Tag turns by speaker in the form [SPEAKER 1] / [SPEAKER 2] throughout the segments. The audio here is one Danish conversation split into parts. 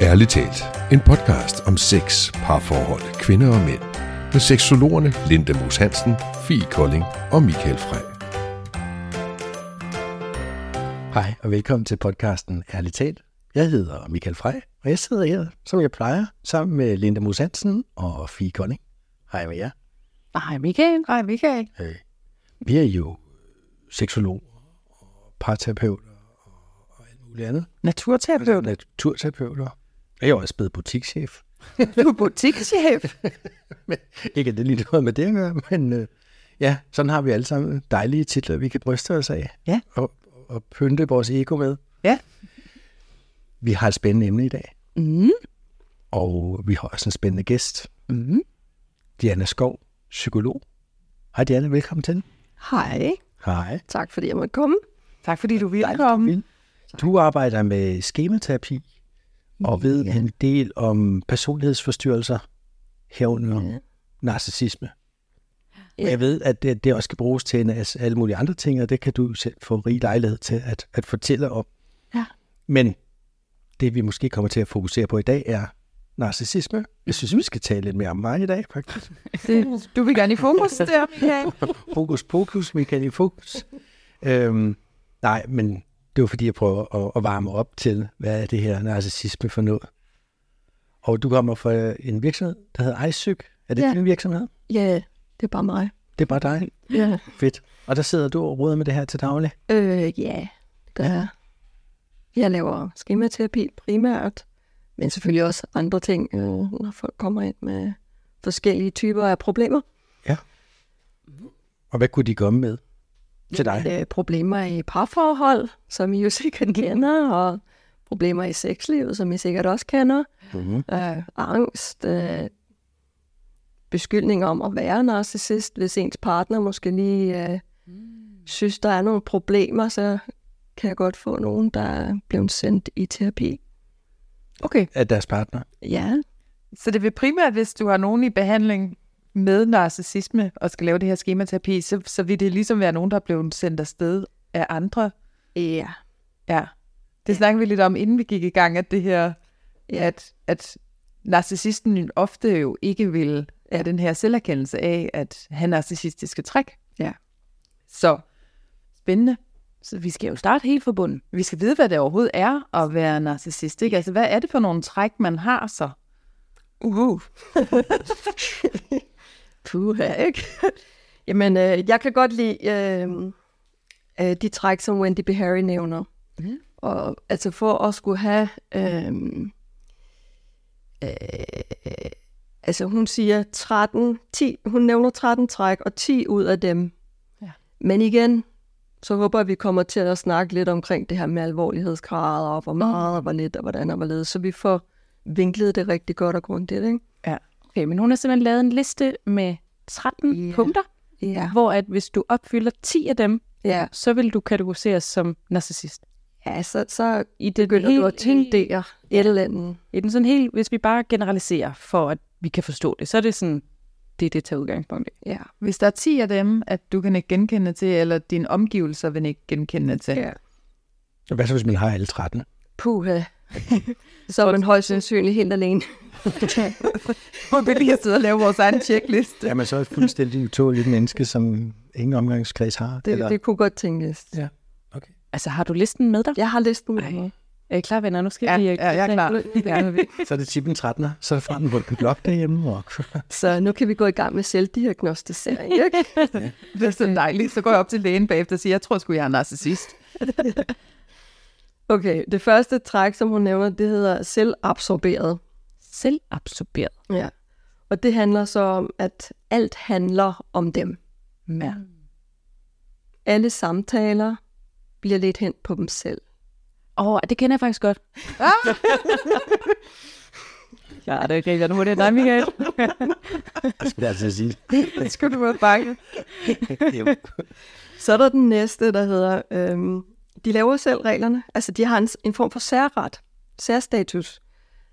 [SPEAKER 1] Ærligt talt. En podcast om sex, parforhold, kvinder og mænd. Med seksologerne Linda Moos Hansen, Fie Kolding og Michael Frey.
[SPEAKER 2] Hej og velkommen til podcasten Ærligt talt. Jeg hedder Michael Frey, og jeg sidder her, som jeg plejer, sammen med Linda Moos Hansen og Fie Kolding. Hej med jer.
[SPEAKER 3] Hej Michael. Hej Michael.
[SPEAKER 2] Øh, vi er jo seksologer og parterapeuter og alt muligt andet.
[SPEAKER 3] Naturterapeut.
[SPEAKER 2] Naturterapeuter. Jeg er jo også blevet butikschef.
[SPEAKER 3] Du er butikschef.
[SPEAKER 2] Men ikke at det lige noget med det at gøre, men øh, ja, sådan har vi alle sammen dejlige titler, vi kan bryste os af.
[SPEAKER 3] Ja.
[SPEAKER 2] Og, og pynte vores ego med.
[SPEAKER 3] Ja.
[SPEAKER 2] Vi har et spændende emne i dag,
[SPEAKER 3] Mm.
[SPEAKER 2] og vi har også en spændende gæst.
[SPEAKER 3] Mm.
[SPEAKER 2] Diana Skov, psykolog. Hej Diana, velkommen til.
[SPEAKER 4] Hej,
[SPEAKER 2] Hej.
[SPEAKER 4] tak fordi jeg måtte komme.
[SPEAKER 3] Tak fordi du ville komme.
[SPEAKER 2] Du arbejder med skematerapi og ved
[SPEAKER 4] Ja.
[SPEAKER 2] en del om personlighedsforstyrrelser herunder
[SPEAKER 4] Ja.
[SPEAKER 2] narcissisme.
[SPEAKER 4] Ja.
[SPEAKER 2] Jeg ved, at det, det også skal bruges til en masse alle mulige andre ting, og det kan du selv få rig lejlighed til at, at fortælle om.
[SPEAKER 4] Ja.
[SPEAKER 2] Men det, vi måske kommer til at fokusere på i dag, er narcissisme. Jeg synes, vi skal tale lidt mere om mig i dag, faktisk.
[SPEAKER 3] Det, du vil gerne i fokus der, Michael.
[SPEAKER 2] Fokus, fokus, Michael i fokus. Øhm, nej, men det var fordi, jeg prøver at, at varme op til, hvad er det her narcissisme for noget. Og du kommer fra en virksomhed, der hedder iSyg. Er det
[SPEAKER 4] Ja.
[SPEAKER 2] ja. din virksomhed?
[SPEAKER 4] Ja, det er bare mig.
[SPEAKER 2] Det er bare dig.
[SPEAKER 4] Ja,
[SPEAKER 2] Fedt. Og der sidder du og råder med det her til daglig.
[SPEAKER 4] øh, ja det er. Jeg laver skematerapi primært, men selvfølgelig også andre ting, øh, når folk kommer ind med forskellige typer af problemer.
[SPEAKER 2] Og hvad kunne de komme med til dig?
[SPEAKER 4] Øh, problemer i parforhold, som I jo sikkert kender, og problemer i sexlivet, som I sikkert også kender.
[SPEAKER 2] Mm-hmm.
[SPEAKER 4] øh, angst, øh, beskyldninger om at være narcissist, hvis ens partner måske lige øh, synes, der er nogle problemer, så kan jeg godt få nogen, der er blevet sendt i terapi.
[SPEAKER 3] Okay,
[SPEAKER 2] Af deres partner.
[SPEAKER 4] Ja,
[SPEAKER 3] så det vil primært, hvis du har nogen i behandling med narcissisme og skal lave det her skematerapi, så, så vil det ligesom være nogen, der er blevet sendt afsted af andre.
[SPEAKER 4] ja,
[SPEAKER 3] Ja. Det snakkede vi lidt om, inden vi gik i gang, at det her,
[SPEAKER 4] ja.
[SPEAKER 3] at, at narcissisten ofte jo ikke vil have den her selverkendelse af, at han narcissistiske træk.
[SPEAKER 4] Ja.
[SPEAKER 3] Så spændende. Så vi skal jo starte helt fra bunden. Vi skal vide, hvad det overhovedet er at være narcissist. Ikke? Altså, hvad er det for nogle træk, man har så?
[SPEAKER 4] Uh. Puh, ikke? Jamen, øh, jeg kan godt lide øh, øh, de træk, som Wendy Beharry nævner.
[SPEAKER 3] Mhm.
[SPEAKER 4] Og altså for at skulle have... Øh, øh, altså hun siger 13, 10, hun nævner 13 træk, og 10 ud af dem.
[SPEAKER 3] Ja.
[SPEAKER 4] Men igen, så håber jeg, vi kommer til at snakke lidt omkring det her med alvorlighedsgrader, og hvor meget, og hvor lidt, og hvordan og hvorledes, så vi får vinklet det rigtig godt og grundigt, ikke?
[SPEAKER 5] Okay, men hun har simpelthen lavet en liste med 13
[SPEAKER 4] Ja.
[SPEAKER 5] yeah. punkter,
[SPEAKER 4] Ja.
[SPEAKER 5] hvor at hvis du opfylder 10 af dem,
[SPEAKER 4] Ja,
[SPEAKER 5] så vil du kategoriseres som narcissist.
[SPEAKER 4] ja så, så
[SPEAKER 5] I det
[SPEAKER 4] begynder du at tildele et eller andet.
[SPEAKER 5] I den sådan helt, hvis vi bare generaliserer, for at vi kan forstå det, så er det sådan, det er det, tager udgangspunkt i.
[SPEAKER 4] Ja.
[SPEAKER 3] Hvis der er 10 af dem, at du kan ikke genkende til, eller dine omgivelser vil ikke genkende til.
[SPEAKER 4] ja.
[SPEAKER 2] Hvad så, hvis man har alle 13?
[SPEAKER 4] Puha. Så er man højst sandsynligt helt alene.
[SPEAKER 3] Hun vil lige sidde og lave vores egen checkliste.
[SPEAKER 2] Er man så et fuldstændig utåligt menneske, som ingen omgangskreds har?
[SPEAKER 4] Det, det kunne godt tænkes.
[SPEAKER 2] Ja.
[SPEAKER 5] Altså, har du listen med dig?
[SPEAKER 4] Jeg har listen med mig.
[SPEAKER 5] Er I klar, venner? Nu skal
[SPEAKER 3] Ja,
[SPEAKER 5] vi...
[SPEAKER 3] ja, jeg er klar. Ja.
[SPEAKER 2] Så er det tippen 13'er, så er der frem på en blok derhjemme. Og...
[SPEAKER 4] Så nu kan vi gå i gang med selvdiagnostisering. Ikke?
[SPEAKER 3] Det er så dejligt. Så går jeg op til lægen bagefter og siger, jeg tror sgu, jeg er narcissist.
[SPEAKER 4] Okay, det første træk, som hun nævner, det hedder selvabsorberet.
[SPEAKER 5] Selvabsorberet.
[SPEAKER 4] Ja. Og det handler så om, at alt handler om dem.
[SPEAKER 5] Ja.
[SPEAKER 4] Alle samtaler bliver lidt hen på dem selv.
[SPEAKER 5] Åh, oh, det kender jeg faktisk godt. ja, det griner nu, det er dig, Michael.
[SPEAKER 2] Jeg skal altså sige.
[SPEAKER 3] Det skulle du være bange.
[SPEAKER 4] Så er der den næste, der hedder, øhm, de laver selv reglerne. Altså, de har en, en form for særret, særstatus.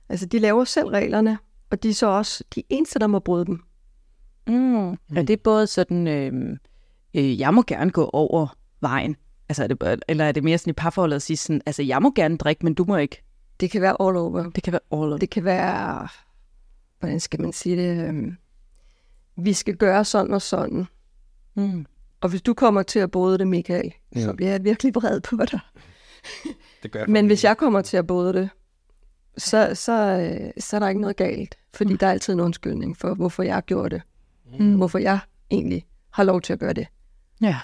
[SPEAKER 4] Altså, de laver selv reglerne, og de er så også de eneste, der må bryde dem.
[SPEAKER 5] Mm. Er det både sådan, øh, øh, jeg må gerne gå over vejen, altså er det, eller er det mere sådan i parforholdet at sige sådan, altså jeg må gerne drikke, men du må ikke?
[SPEAKER 4] Det kan være all over.
[SPEAKER 5] Det kan være all of
[SPEAKER 4] Det kan være, hvordan skal man sige det, øhm, vi skal gøre sådan og sådan.
[SPEAKER 5] Mm.
[SPEAKER 4] Og hvis du kommer til at bryde det, Michael, ja. Så bliver jeg virkelig vred på dig.
[SPEAKER 2] Det gør
[SPEAKER 4] Men hvis jeg kommer til at bryde det, så, så, øh, så er der ikke noget galt. Fordi der er altid en undskyldning for, hvorfor jeg gjorde det.
[SPEAKER 5] Mm.
[SPEAKER 4] Hvorfor jeg egentlig har lov til at gøre det.
[SPEAKER 5] Ja.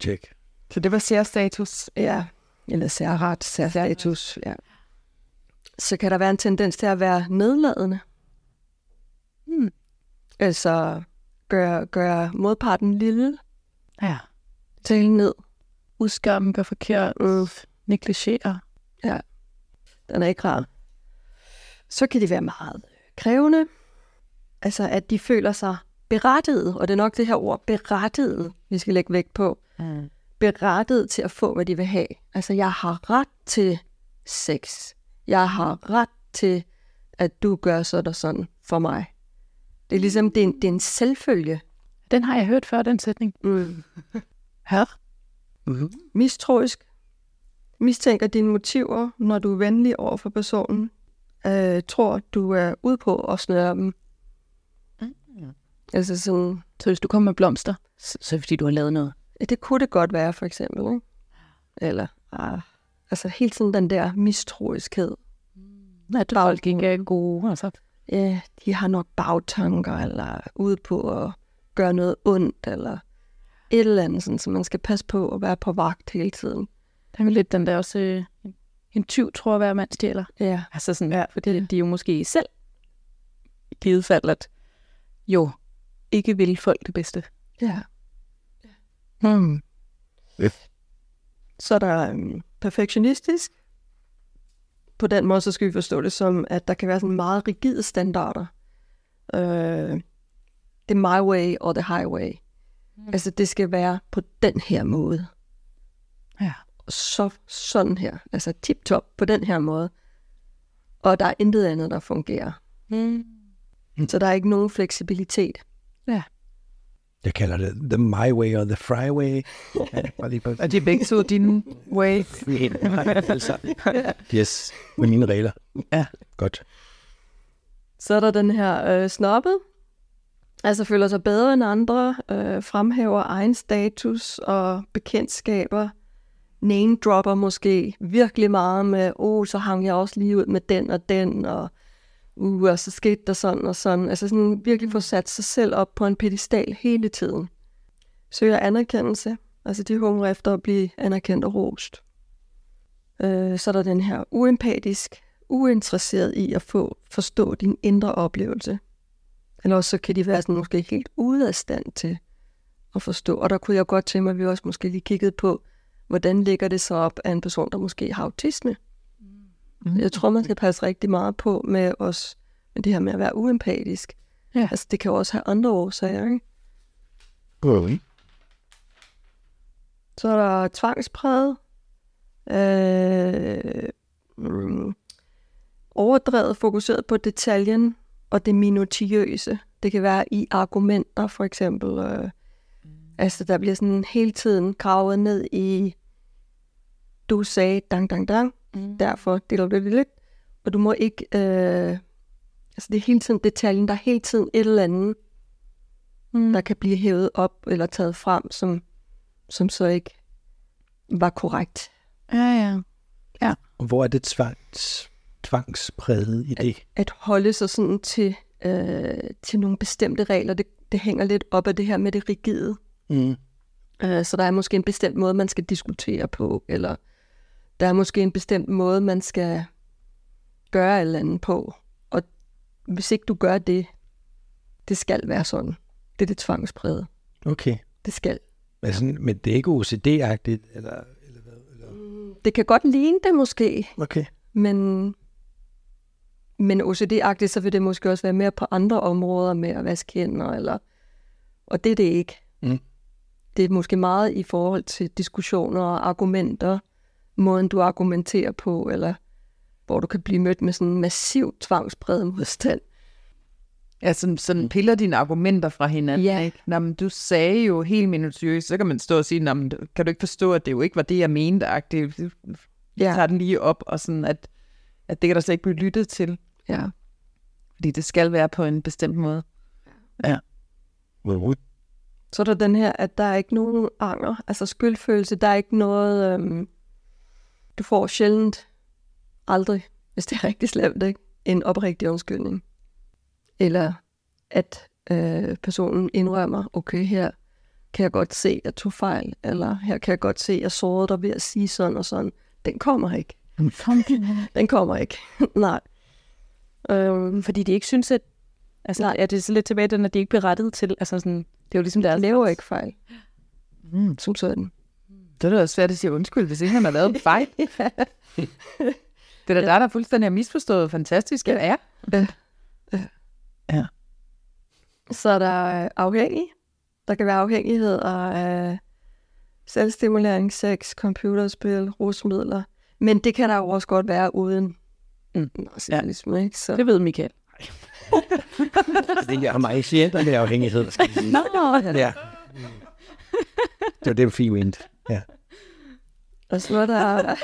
[SPEAKER 2] Check.
[SPEAKER 3] Så det var særstatus.
[SPEAKER 4] Ja, eller særret, særstatus. Ja. Så kan der være en tendens til at være nedladende.
[SPEAKER 5] Hmm.
[SPEAKER 4] Altså gøre, gøre modparten lille,
[SPEAKER 5] Ja.
[SPEAKER 4] tale ned.
[SPEAKER 5] Udskamme, gør forkert,
[SPEAKER 4] Mm.
[SPEAKER 5] negligere.
[SPEAKER 4] Den er ikke rar. Så kan de være meget krævende. Altså, at de føler sig berettiget, og det er nok det her ord, berettiget, vi skal lægge vægt på.
[SPEAKER 5] Mm.
[SPEAKER 4] Berettiget til at få, hvad de vil have. Altså, jeg har ret til sex. Jeg har ret til, at du gør sådan og sådan for mig. Det er ligesom, det er en, det er en selvfølge.
[SPEAKER 5] Den har jeg hørt før, den sætning.
[SPEAKER 4] Mm.
[SPEAKER 5] Her.
[SPEAKER 2] Mm-hmm.
[SPEAKER 4] Mistroisk. Mistænker dine motiver, når du er venlig over for personen. Øh, tror, du er ude på at snøre dem. Altså sådan,
[SPEAKER 5] Så hvis du kommer med blomster, så, så er det fordi, du har lavet noget.
[SPEAKER 4] det kunne det godt være, for eksempel. Ikke? Eller, ah, altså hele tiden den der mistroiskhed.
[SPEAKER 5] At folk ikke er gode. Altså.
[SPEAKER 4] Ja, de har nok bagtanker, eller ude på at gøre noget ondt, eller et eller andet, sådan, så man skal passe på at være på vagt hele tiden.
[SPEAKER 5] Der er lidt den der også... Øh, en tyv tror, hver mand stjæler.
[SPEAKER 4] Ja,
[SPEAKER 5] Altså sådan, ja, fordi de er jo måske selv i givet fald, at jo ikke vil folk det bedste.
[SPEAKER 4] ja.
[SPEAKER 5] Hmm.
[SPEAKER 4] Så er der um, perfektionistisk. På den måde, så skal vi forstå det som, at der kan være sådan meget rigide standarder. Øh, det er my way og the highway. Mm. Altså, det skal være på den her måde.
[SPEAKER 5] Ja.
[SPEAKER 4] Så sådan her. Altså, tip-top på den her måde. Og der er intet andet, der fungerer.
[SPEAKER 5] Mm.
[SPEAKER 4] Så der er ikke nogen fleksibilitet.
[SPEAKER 2] Jeg kalder det the my way og the fry way. Ja, lige på.
[SPEAKER 3] Og de er begge to din way.
[SPEAKER 2] Yes, med mine regler.
[SPEAKER 3] Ja.
[SPEAKER 2] Godt.
[SPEAKER 4] Så er der den her øh, snobbet, altså føler sig bedre end andre, øh, fremhæver egen status og bekendtskaber, name dropper måske virkelig meget med, oh, så hang jeg også lige ud med den og den, og uh, og så skete der sådan og sådan. Altså sådan virkelig få sat sig selv op på en pedestal hele tiden. Søger anerkendelse, altså de hungrer efter at blive anerkendt og rost. Øh, så er der den her uempatisk, uinteresseret i at få forstå din indre oplevelse. Eller også så kan de være sådan måske helt ude af stand til at forstå. Og der kunne jeg godt tænke mig, at vi også måske lige kiggede på, hvordan ligger det så op af en person, der måske har autisme. Mm. Jeg tror, man skal passe rigtig meget på med os, med det her med at være uempatisk.
[SPEAKER 5] Ja.
[SPEAKER 4] Altså, det kan jo også have andre årsager, ikke?
[SPEAKER 2] Okay.
[SPEAKER 4] Så er der tvangspræget. Øh, mm, overdrevet fokuseret på detaljen og det minutiøse. Det kan være i argumenter, for eksempel. Øh, altså, der bliver sådan hele tiden gravet ned i, du sagde dang, dang, dang,
[SPEAKER 5] Mm.
[SPEAKER 4] derfor deler du det lidt, og du må ikke, øh, altså det er hele tiden detaljen, der er hele tiden et eller andet,
[SPEAKER 5] Mm.
[SPEAKER 4] der kan blive hævet op eller taget frem, som, som så ikke var korrekt.
[SPEAKER 5] Ja, ja.
[SPEAKER 2] Og hvor er det tvangs, tvangspræget i det?
[SPEAKER 4] At holde sig sådan til, øh, til nogle bestemte regler, det, det hænger lidt op af det her med det rigide.
[SPEAKER 2] Mm.
[SPEAKER 4] Øh, så der er måske en bestemt måde, man skal diskutere på, eller der er måske en bestemt måde, man skal gøre et eller andet på. Og hvis ikke du gør det, det skal være sådan. Det er det tvangspræget.
[SPEAKER 2] Okay.
[SPEAKER 4] Det skal.
[SPEAKER 2] Altså, men det er ikke OCD-agtigt? Eller?
[SPEAKER 4] Det kan godt ligne det måske,
[SPEAKER 2] Okay.
[SPEAKER 4] men, men OCD-agtigt, så vil det måske også være mere på andre områder med at vaske hænder, eller, og det er det ikke.
[SPEAKER 2] Mm.
[SPEAKER 4] Det er måske meget i forhold til diskussioner og argumenter, måden du argumenterer på, eller hvor du kan blive mødt med sådan en massiv tvangspræget modstand.
[SPEAKER 3] Ja, sådan, sådan piller dine argumenter fra hinanden.
[SPEAKER 4] Ja.
[SPEAKER 3] Ikke? Nå, men du sagde jo helt minutiøst, så kan man stå og sige, Nå, men, kan du ikke forstå, at det jo ikke var det, jeg mente? agtigt. ja.
[SPEAKER 4] Ja.
[SPEAKER 3] tager den lige op, og sådan, at, at det kan der slet ikke blive lyttet til,
[SPEAKER 4] Ja.
[SPEAKER 3] fordi det skal være på en bestemt måde.
[SPEAKER 4] Så er der den her, at der er ikke nogen anger, altså skyldfølelse, der er ikke noget, øhm, du får sjældent, aldrig, hvis det er rigtig slemt, ikke? en oprigtig undskyldning. Eller at øh, personen indrømmer, okay, her kan jeg godt se, at jeg tog fejl, eller her kan jeg godt se, at jeg sårede dig ved at sige sådan og sådan. Den kommer ikke. Den kommer ikke. Nej. Øhm,
[SPEAKER 5] Fordi de ikke synes, at... Altså,
[SPEAKER 4] Nej.
[SPEAKER 5] Er det så lidt tilbage, når de ikke bliver rettet til? Altså sådan, det er jo ligesom deres...
[SPEAKER 4] laver ikke fejl,
[SPEAKER 3] Mm.
[SPEAKER 4] som sådan.
[SPEAKER 3] Det er da også svært at sige undskyld, hvis ikke man har lavet en fejl. Det er da der, der fuldstændig har misforstået, hvor fantastisk det er.
[SPEAKER 4] Så er der øh, afhængig. Der kan være afhængighed af øh, selvstimulering, sex, computerspil, rusmidler. Men det kan der jo også godt være uden
[SPEAKER 5] Mm.
[SPEAKER 4] narcissisme, ikke? Så,
[SPEAKER 5] Det ved Michael.
[SPEAKER 2] Det er mange klienter med afhængighed. Skal jeg sige.
[SPEAKER 5] Nå,
[SPEAKER 2] Ja. Det var det, fint ment. Ja.
[SPEAKER 4] og så er der,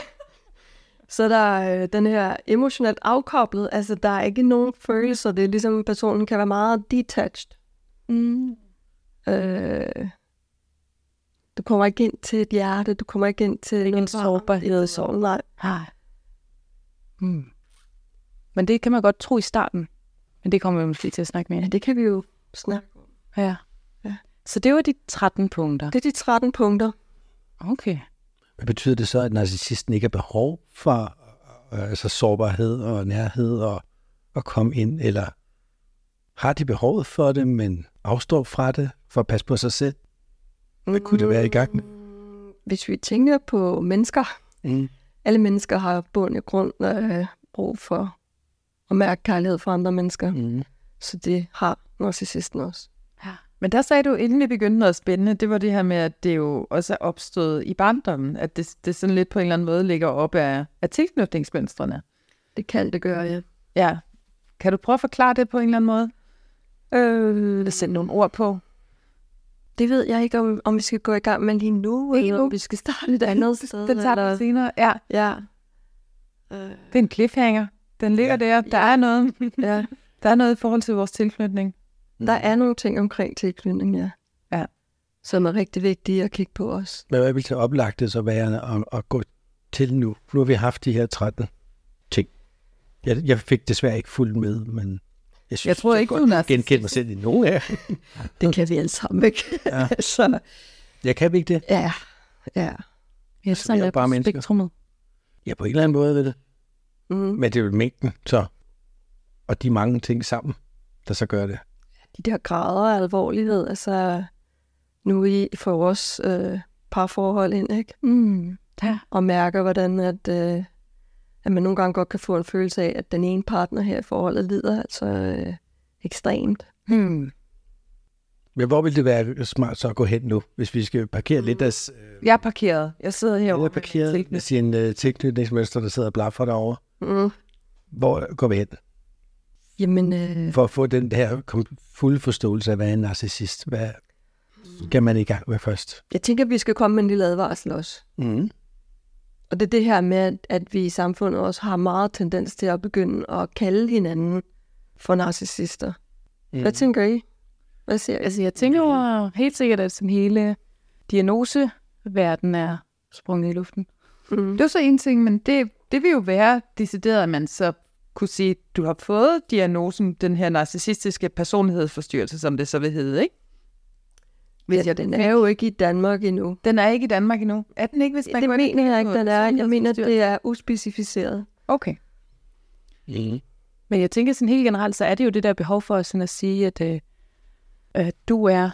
[SPEAKER 4] så er der øh, den her emotionelt afkoblet. Altså, der er ikke nogen følelser. Det er ligesom, personen kan være meget detached.
[SPEAKER 5] mm.
[SPEAKER 4] Øh, du kommer ikke ind til et hjerte, du kommer ikke ind til
[SPEAKER 5] ikke en sårbarhed,
[SPEAKER 4] så, nej.
[SPEAKER 5] Nej. Hmm. Men det kan man godt tro i starten. Men det kommer vi måske til at snakke mere
[SPEAKER 4] Ja,
[SPEAKER 5] om.
[SPEAKER 4] det kan vi jo snakke om.
[SPEAKER 5] Ja.
[SPEAKER 4] Ja.
[SPEAKER 5] Så det var de 13 punkter.
[SPEAKER 4] Det er de 13 punkter.
[SPEAKER 5] Okay.
[SPEAKER 2] Hvad betyder det så, at narcissisten ikke har behov for øh, altså sårbarhed og nærhed og at komme ind, eller har de behovet for det, men afstår fra det for at passe på sig selv? Hvad kunne det være i gang med?
[SPEAKER 4] Mm, Hvis vi tænker på mennesker,
[SPEAKER 2] Mm.
[SPEAKER 4] alle mennesker har bund i grund øh, brug for at mærke kærlighed for andre mennesker.
[SPEAKER 2] Mm.
[SPEAKER 4] Så det har narcissisten også.
[SPEAKER 3] Ja. Men der sagde du, inden vi begyndte noget spændende, det var det her med, at det jo også er opstået i barndommen, at det, det sådan lidt på en eller anden måde ligger op af, af tilknytningsmønstrene.
[SPEAKER 4] Det kan det gøre, ja.
[SPEAKER 3] Ja. Kan du prøve at forklare det på en eller anden måde?
[SPEAKER 4] Øh,
[SPEAKER 3] sætte nogle ord på?
[SPEAKER 4] det ved jeg ikke, om, om vi skal gå i gang med lige nu,
[SPEAKER 3] Ikke
[SPEAKER 4] eller om vi skal starte et andet sted.
[SPEAKER 3] Den tager
[SPEAKER 4] eller...
[SPEAKER 3] vi senere. Ja,
[SPEAKER 4] Ja. Øh,
[SPEAKER 3] det er en cliffhanger. Den ligger
[SPEAKER 2] Ja.
[SPEAKER 3] der. Der er noget.
[SPEAKER 4] ja.
[SPEAKER 3] Der er noget i forhold til vores tilknytning.
[SPEAKER 4] Der er nogle ting omkring tilknytning, ja.
[SPEAKER 3] Ja.
[SPEAKER 4] Som er rigtig vigtige at kigge på os.
[SPEAKER 2] Men hvad vil så oplagt det så være at, at gå til nu? Nu har vi haft de her 13 ting. Jeg, jeg fik desværre ikke fuldt med, men jeg synes,
[SPEAKER 3] Jeg tror ikke,
[SPEAKER 2] jeg
[SPEAKER 3] du er
[SPEAKER 2] godt genkende mig selv i nogen af.
[SPEAKER 4] Det kan vi alle sammen, ikke?
[SPEAKER 2] Ja.
[SPEAKER 4] så,
[SPEAKER 2] Jeg kan ikke det.
[SPEAKER 4] ja. Ja.
[SPEAKER 5] Ja,
[SPEAKER 2] Så er bare
[SPEAKER 5] på
[SPEAKER 2] mennesker.
[SPEAKER 5] spektrummet.
[SPEAKER 2] Ja, på en eller anden måde ved det.
[SPEAKER 4] Mm.
[SPEAKER 2] Men det er jo mængden, så. Og de mange ting sammen, der så gør det.
[SPEAKER 4] De der grader af alvorlighed, altså nu i for vores øh, parforhold ind, ikke?
[SPEAKER 5] Mm. Ja.
[SPEAKER 4] Og mærker, hvordan at, øh, at man nogle gange godt kan få en følelse af, at den ene partner her i forholdet lider altså øh, ekstremt.
[SPEAKER 5] Hmm.
[SPEAKER 2] Men hvor vil det være smart så at gå hen nu, hvis vi skal parkere lidt af øh,
[SPEAKER 3] Jeg er parkeret. Jeg sidder
[SPEAKER 2] jeg
[SPEAKER 3] herovre.
[SPEAKER 2] er parkeret med sin øh, tilknytningsmønster, der sidder og blaffer derovre.
[SPEAKER 4] Mm.
[SPEAKER 2] Hvor går vi hen?
[SPEAKER 4] Jamen, øh,
[SPEAKER 2] For at få den her kom- fulde forståelse af, hvad er en narcissist? Hvad skal man i gang med først?
[SPEAKER 4] jeg tænker, at vi skal komme med en lille advarsel også.
[SPEAKER 2] Mm.
[SPEAKER 4] Og det er det her med, at, vi i samfundet også har meget tendens til at begynde at kalde hinanden for narcissister. Mm. Hvad tænker I? Hvad siger I?
[SPEAKER 5] Altså, jeg tænker jo helt sikkert, at sådan hele diagnoseverden er sprunget i luften.
[SPEAKER 4] Mm.
[SPEAKER 3] Det er jo så en ting, men det, det vil jo være decideret, at man så kunne sige, du har fået diagnosen, den her narcissistiske personlighedsforstyrrelse, som det så vil hedde, ikke? Hvis
[SPEAKER 4] Ja,
[SPEAKER 3] jeg,
[SPEAKER 4] den er jo ikke i Danmark endnu.
[SPEAKER 3] den er ikke i Danmark endnu. Er den ikke, hvis man
[SPEAKER 4] Det mener jeg ikke, den er. Jeg mener, det er uspecificeret.
[SPEAKER 3] Okay.
[SPEAKER 2] Mm.
[SPEAKER 5] Men jeg tænker sådan helt generelt, så er det jo det der behov for sådan at sige, at øh, øh, du er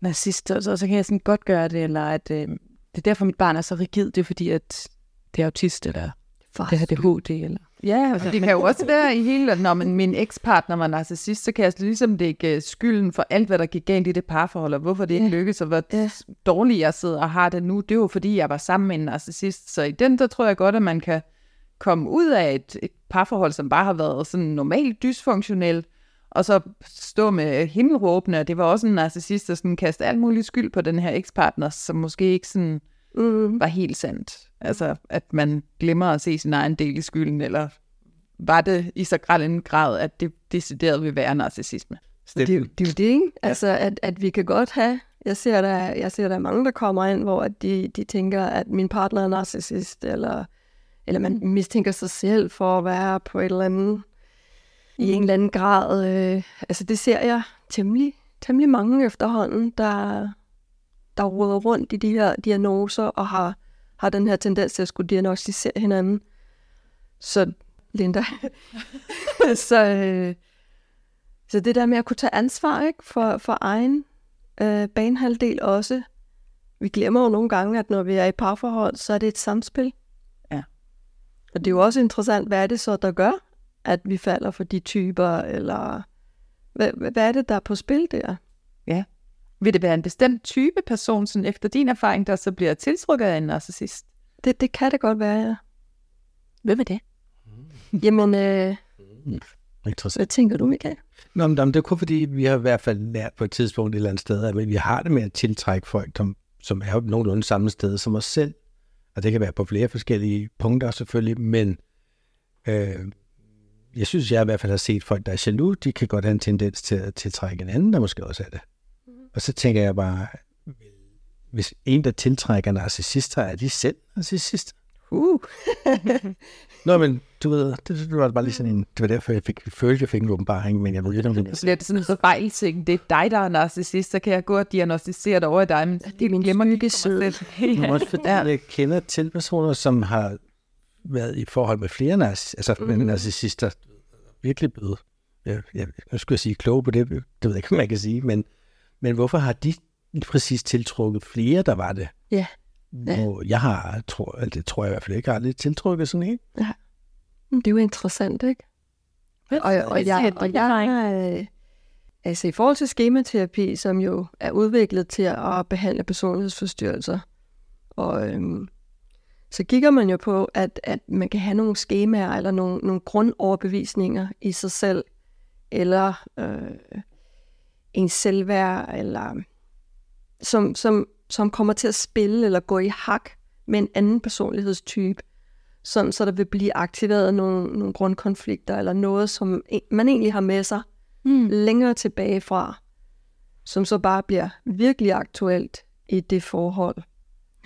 [SPEAKER 5] narcissist, og så, så kan jeg sådan godt gøre det, eller at øh, det er derfor, mit barn er så rigid, det er fordi, at det er autist, eller det har ADHD, eller...
[SPEAKER 3] Ja, altså, det kan jo også være i hele, når man, min ekspartner var narcissist, så kan jeg ligesom lægge øh, skylden for alt, hvad der gik galt i det parforhold, og hvorfor det ikke
[SPEAKER 4] Ja.
[SPEAKER 3] lykkedes, og hvor
[SPEAKER 4] Ja.
[SPEAKER 3] ja. dårligt jeg sidder og har det nu. Det er jo fordi, jeg var sammen med en narcissist. Så i den, der tror jeg godt, at man kan komme ud af et, et parforhold, som bare har været sådan normalt dysfunktionelt, og så stå med himmelråbende, og det var også en narcissist, der sådan kastede alt muligt skyld på den her ekspartner, som måske ikke sådan
[SPEAKER 4] Mm.
[SPEAKER 3] var helt sandt. Altså, at man glemmer at se sin egen del i skylden, eller var det i så grad en grad, at det decideret vil være narcissisme?
[SPEAKER 4] Det, er jo- det er jo det, ikke? Altså, at, at vi kan godt have... Jeg ser, der, jeg ser, der er mange, der kommer ind, hvor at de, de tænker, at min partner er narcissist, eller, eller man mistænker sig selv for at være på et eller andet, i en eller anden grad. Øh, altså, det ser jeg temmelig, temmelig mange efterhånden, der, der råder rundt i de her diagnoser, og har, har den her tendens til at skulle diagnostisere hinanden. Så, Linda, så, øh, så det der med at kunne tage ansvar ikke, for, for egen øh, banehalvdel også. Vi glemmer jo nogle gange, at når vi er i parforhold, så er det et samspil.
[SPEAKER 3] Ja.
[SPEAKER 4] Og det er jo også interessant, hvad er det så, der gør, at vi falder for de typer, eller hvad, hvad er det, der er på spil der?
[SPEAKER 3] Vil det være en bestemt type person, sådan efter din erfaring, der så bliver tiltrukket af en narcissist?
[SPEAKER 4] Det, det kan det godt være, ja.
[SPEAKER 5] Hvem er det?
[SPEAKER 4] Jamen, øh,
[SPEAKER 2] Interessant.
[SPEAKER 4] hvad tænker du, Michael?
[SPEAKER 2] Nå, men det er kun fordi, vi har i hvert fald lært på et tidspunkt et eller andet sted, at vi har det med at tiltrække folk, som, som er nogenlunde samme sted som os selv. Og det kan være på flere forskellige punkter selvfølgelig, men øh, jeg synes, jeg i hvert fald har set folk, der er jaloux, de kan godt have en tendens til at tiltrække en anden, der måske også er det. Og så tænker jeg bare, hvis en, der tiltrækker narcissister, er de selv narcissister?
[SPEAKER 4] Uh.
[SPEAKER 2] Nå, men du ved, det, det var bare lige sådan en, det var derfor, jeg fik, følte, jeg fik en åbenbaring, men jeg ved ikke, om det
[SPEAKER 3] Så bliver det sådan en fejlting. Det er dig, der er narcissist, så kan jeg gå og diagnostisere det over i dig, men det
[SPEAKER 4] er min
[SPEAKER 3] glemmer ikke
[SPEAKER 4] sød.
[SPEAKER 3] selv.
[SPEAKER 2] Men også fordi jeg kender til personer, som har været i forhold med flere narciss- altså, mm. narcissister. Virkelig blevet, jeg, jeg, nu skulle jeg sige kloge på det, det ved jeg ikke, om man kan sige, men, men hvorfor har de præcis tiltrukket flere, der var det?
[SPEAKER 4] Ja.
[SPEAKER 2] Hvor jeg har, tror, altså, det tror jeg i hvert fald ikke, aldrig tiltrukket sådan en.
[SPEAKER 4] Det er jo interessant, ikke? Og, og, jeg, og jeg, øh, altså i forhold til skematerapi, som jo er udviklet til at behandle personlighedsforstyrrelser, og øhm, så kigger man jo på, at, at man kan have nogle skemaer eller nogle, nogle grundoverbevisninger i sig selv, eller øh, en selvværd, eller som, som, som kommer til at spille eller gå i hak med en anden personlighedstype, sådan så der vil blive aktiveret nogle, nogle grundkonflikter, eller noget, som e- man egentlig har med sig
[SPEAKER 5] Mm.
[SPEAKER 4] længere tilbage fra, som så bare bliver virkelig aktuelt i det forhold.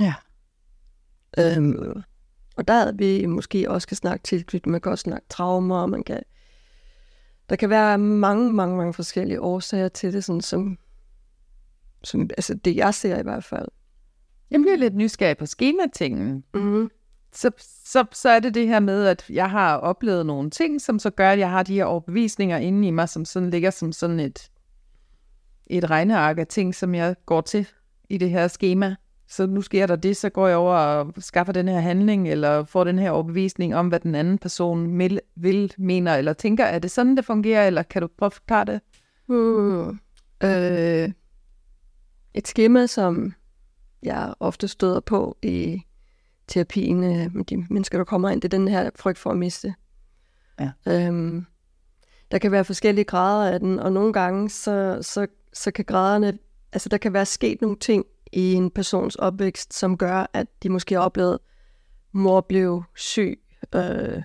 [SPEAKER 5] Ja.
[SPEAKER 4] Øhm, og der er vi måske også kan snakke tilknytning, man kan også snakke traumer, og man kan, der kan være mange, mange, mange forskellige årsager til det, sådan som, som altså det jeg ser i hvert fald.
[SPEAKER 3] Jeg bliver lidt nysgerrig på skematingen.
[SPEAKER 4] Mm.
[SPEAKER 3] Så, så, så er det det her med, at jeg har oplevet nogle ting, som så gør, at jeg har de her overbevisninger inde i mig, som sådan ligger som sådan et, et regneark af ting, som jeg går til i det her schema. Så nu sker der det, så går jeg over og skaffer den her handling, eller får den her overbevisning om, hvad den anden person vil, vil mener eller tænker. Er det sådan, det fungerer, eller kan du prøve at forklare det?
[SPEAKER 4] Mm. Øh, et skema, som jeg ofte støder på i terapien øh, med de mennesker, der kommer ind, det er den her frygt for at miste.
[SPEAKER 3] Ja.
[SPEAKER 4] Øhm, der kan være forskellige grader af den, og nogle gange, så, så, så kan graderne, altså der kan være sket nogle ting i en persons opvækst, som gør, at de måske har oplevet, mor blev syg øh,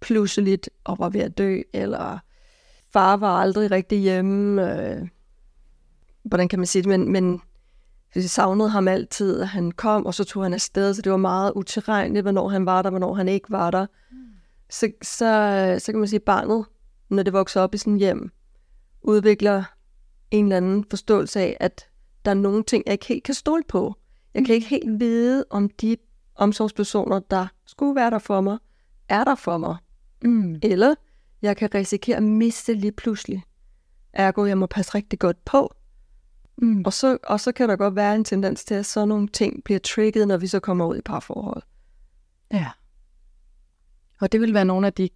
[SPEAKER 4] pludseligt og var ved at dø, eller far var aldrig rigtig hjemme. Øh, hvordan kan man sige det? Men, men vi savnede ham altid, han kom, og så tog han afsted, så det var meget utilregneligt, hvornår han var der, hvornår han ikke var der. Så, så, så kan man sige, at barnet, når det vokser op i sådan hjem, udvikler en eller anden forståelse af, at der er nogle ting, jeg ikke helt kan stole på. Jeg kan ikke helt vide, om de omsorgspersoner, der skulle være der for mig, er der for mig.
[SPEAKER 3] Mm.
[SPEAKER 4] Eller jeg kan risikere at miste lige pludselig. Ergo, jeg må passe rigtig godt på.
[SPEAKER 5] Mm.
[SPEAKER 4] Og så, og så kan der godt være en tendens til, at sådan nogle ting bliver trigget, når vi så kommer ud i parforhold.
[SPEAKER 5] Ja. Og det vil være nogle af de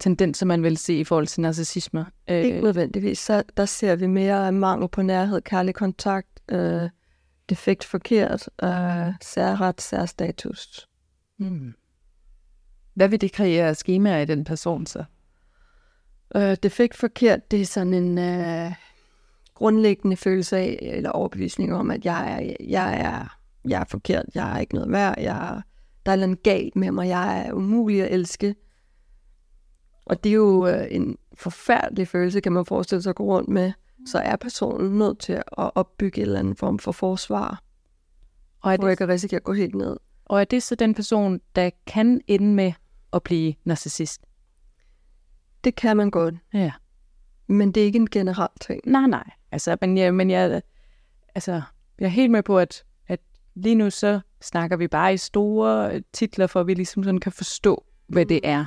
[SPEAKER 5] tendenser, man vil se i forhold til narcissisme.
[SPEAKER 4] Øh. Ikke nødvendigvis. Så der ser vi mere mangel på nærhed, kærlig kontakt, øh, defekt forkert, øh, særret, særstatus.
[SPEAKER 5] mm.
[SPEAKER 3] Hvad vil det kreere af skemaer i den person så?
[SPEAKER 4] Øh, defekt forkert, det er sådan en øh, grundlæggende følelse af, eller overbevisning om, at jeg er, jeg er jeg er forkert, jeg er ikke noget værd, jeg, der er noget galt med mig, jeg er umulig at elske. Og det er jo øh, en forfærdelig følelse, kan man forestille sig at gå rundt med. Så er personen nødt til at opbygge en eller anden form for forsvar,
[SPEAKER 5] Og er,
[SPEAKER 4] for
[SPEAKER 5] det,
[SPEAKER 4] ikke at risikere at gå helt ned.
[SPEAKER 5] og er det så den person, der kan ende med at blive narcissist?
[SPEAKER 4] Det kan man godt,
[SPEAKER 5] Ja.
[SPEAKER 4] men det er ikke en generel ting.
[SPEAKER 5] Nej, nej. Altså, men jeg, men jeg, altså, jeg er helt med på, at, at lige nu så snakker vi bare i store titler, for at vi ligesom sådan kan forstå, hvad det er,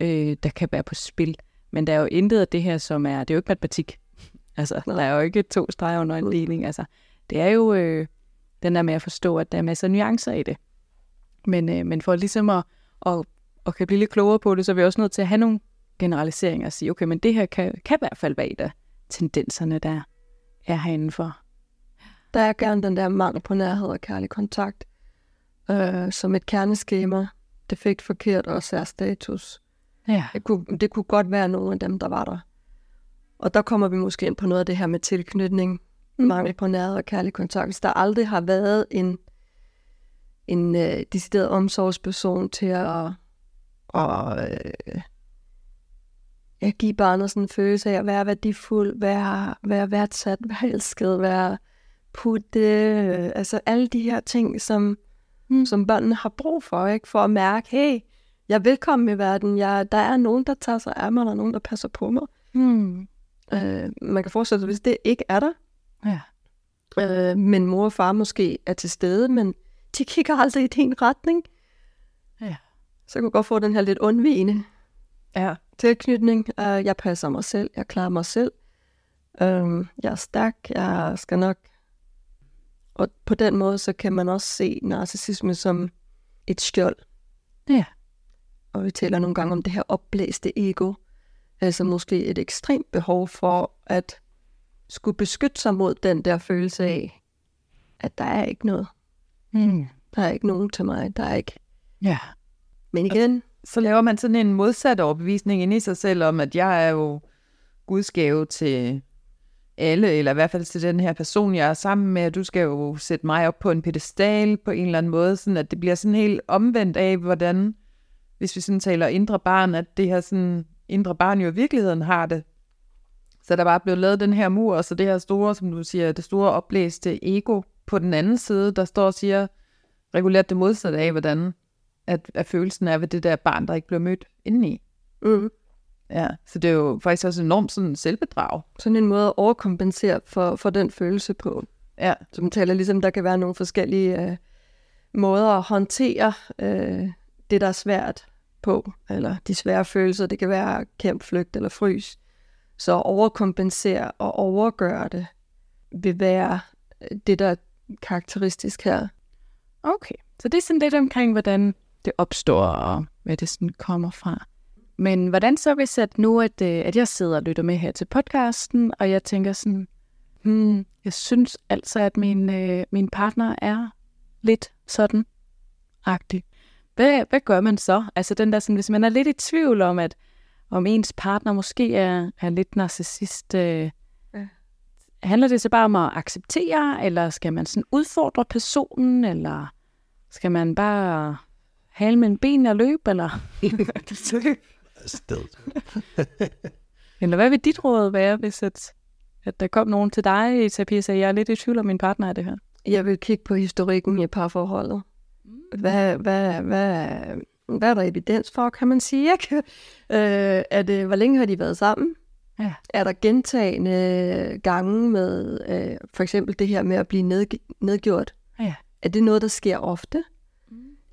[SPEAKER 5] øh, der kan være på spil. Men der er jo intet af det her, som er, det er jo ikke matematik. Altså, der er jo ikke to streger under en deling. Altså, det er jo øh, den der med at forstå, at der er masser af nuancer i det. Men, øh, men for ligesom at, at, at kan blive lidt klogere på det, så er vi også nødt til at have nogle generaliseringer og sige, okay, men det her kan, kan i hvert fald være et af tendenserne, der er herinde for.
[SPEAKER 4] Der er gerne den der mangel på nærhed og kærlig kontakt, øh, som et kerneskema, defekt, forkert og særstatus.
[SPEAKER 5] Ja.
[SPEAKER 4] Det kunne, det kunne godt være nogle af dem, der var der. Og der kommer vi måske ind på noget af det her med tilknytning, mm. mangel på nærhed og kærlig kontakt. Hvis der aldrig har været en, en øh, decideret omsorgsperson til at, at øh, ja, give barnet sådan en følelse af at være værdifuld, være, være værdsat, være elsket, være putte, øh, altså alle de her ting, som, mm. som børnene har brug for, ikke? for at mærke, hey, jeg er velkommen i verden, jeg, der er nogen, der tager sig af mig, der er nogen, der passer på mig.
[SPEAKER 5] Hmm.
[SPEAKER 4] Øh, man kan forestille sig, hvis det ikke er der,
[SPEAKER 5] Ja.
[SPEAKER 4] øh, men mor og far måske er til stede, men de kigger aldrig i din retning,
[SPEAKER 5] Ja.
[SPEAKER 4] så kan du godt få den her lidt undvigende
[SPEAKER 5] Ja.
[SPEAKER 4] tilknytning. Uh, jeg passer mig selv, jeg klarer mig selv, uh, jeg er stærk, jeg skal nok. Og på den måde, så kan man også se narcissisme som et skjold.
[SPEAKER 5] Ja.
[SPEAKER 4] Og vi taler nogle gange om det her opblæste ego, altså måske et ekstremt behov for at skulle beskytte sig mod den der følelse af, at der er ikke noget.
[SPEAKER 5] Hmm.
[SPEAKER 4] Der er ikke nogen til mig, der er ikke.
[SPEAKER 5] Ja.
[SPEAKER 4] Men igen,
[SPEAKER 3] Så laver man sådan en modsat overbevisning inde i sig selv om, at jeg er jo Guds gave til alle, eller i hvert fald til den her person, jeg er sammen med, og du skal jo sætte mig op på en pedestal på en eller anden måde, sådan at det bliver sådan helt omvendt af, hvordan, hvis vi sådan taler indre barn, at det her sådan indre barn jo i virkeligheden har det. Så der bare blevet lavet den her mur, og så det her store, som du siger, det store oplæste ego på den anden side, der står og siger regulært det modsatte af, hvordan at, at følelsen er ved det der barn, der ikke bliver mødt indeni.
[SPEAKER 4] mm,
[SPEAKER 3] Ja, så det er jo faktisk også enormt sådan selvbedrag.
[SPEAKER 4] sådan en måde at overkompensere for, for den følelse på.
[SPEAKER 3] Ja,
[SPEAKER 4] Så man taler ligesom, der kan være nogle forskellige øh, måder at håndtere øh, det, der er svært på, eller de svære følelser. Det kan være kæmpe flygt eller frys. Så at overkompensere og overgøre det vil være øh, det, der er karakteristisk her.
[SPEAKER 5] Okay. Så det er sådan lidt omkring, hvordan det opstår, og hvad det sådan kommer fra. Men hvordan så hvis at nu, at, øh, at jeg sidder og lytter med her til podcasten, og jeg tænker sådan, hmm, jeg synes altså, at min, øh, min partner er lidt sådan agtig. Hvad, hvad gør man så? Altså den der sådan, hvis man er lidt i tvivl om, at om ens partner måske er, er lidt narcissist, øh,
[SPEAKER 4] Ja.
[SPEAKER 5] handler det så bare om at acceptere, eller skal man sådan udfordre personen, eller skal man bare hale med en ben og løbe, eller,
[SPEAKER 2] Sted.
[SPEAKER 5] eller hvad vil dit råd være, hvis at, at der kom nogen til dig i terapi og sagde, jeg er lidt i tvivl om min partner er det her?
[SPEAKER 4] Jeg vil kigge på historikken i parforholdet. Hvad, hvad, hvad, hvad er der evidens for, kan man sige? Ikke? Øh, er det, hvor længe har de været sammen?
[SPEAKER 5] Ja.
[SPEAKER 4] Er der gentagende gange med øh, for eksempel det her med at blive ned, nedgjort?
[SPEAKER 5] Ja.
[SPEAKER 4] Er det noget, der sker ofte?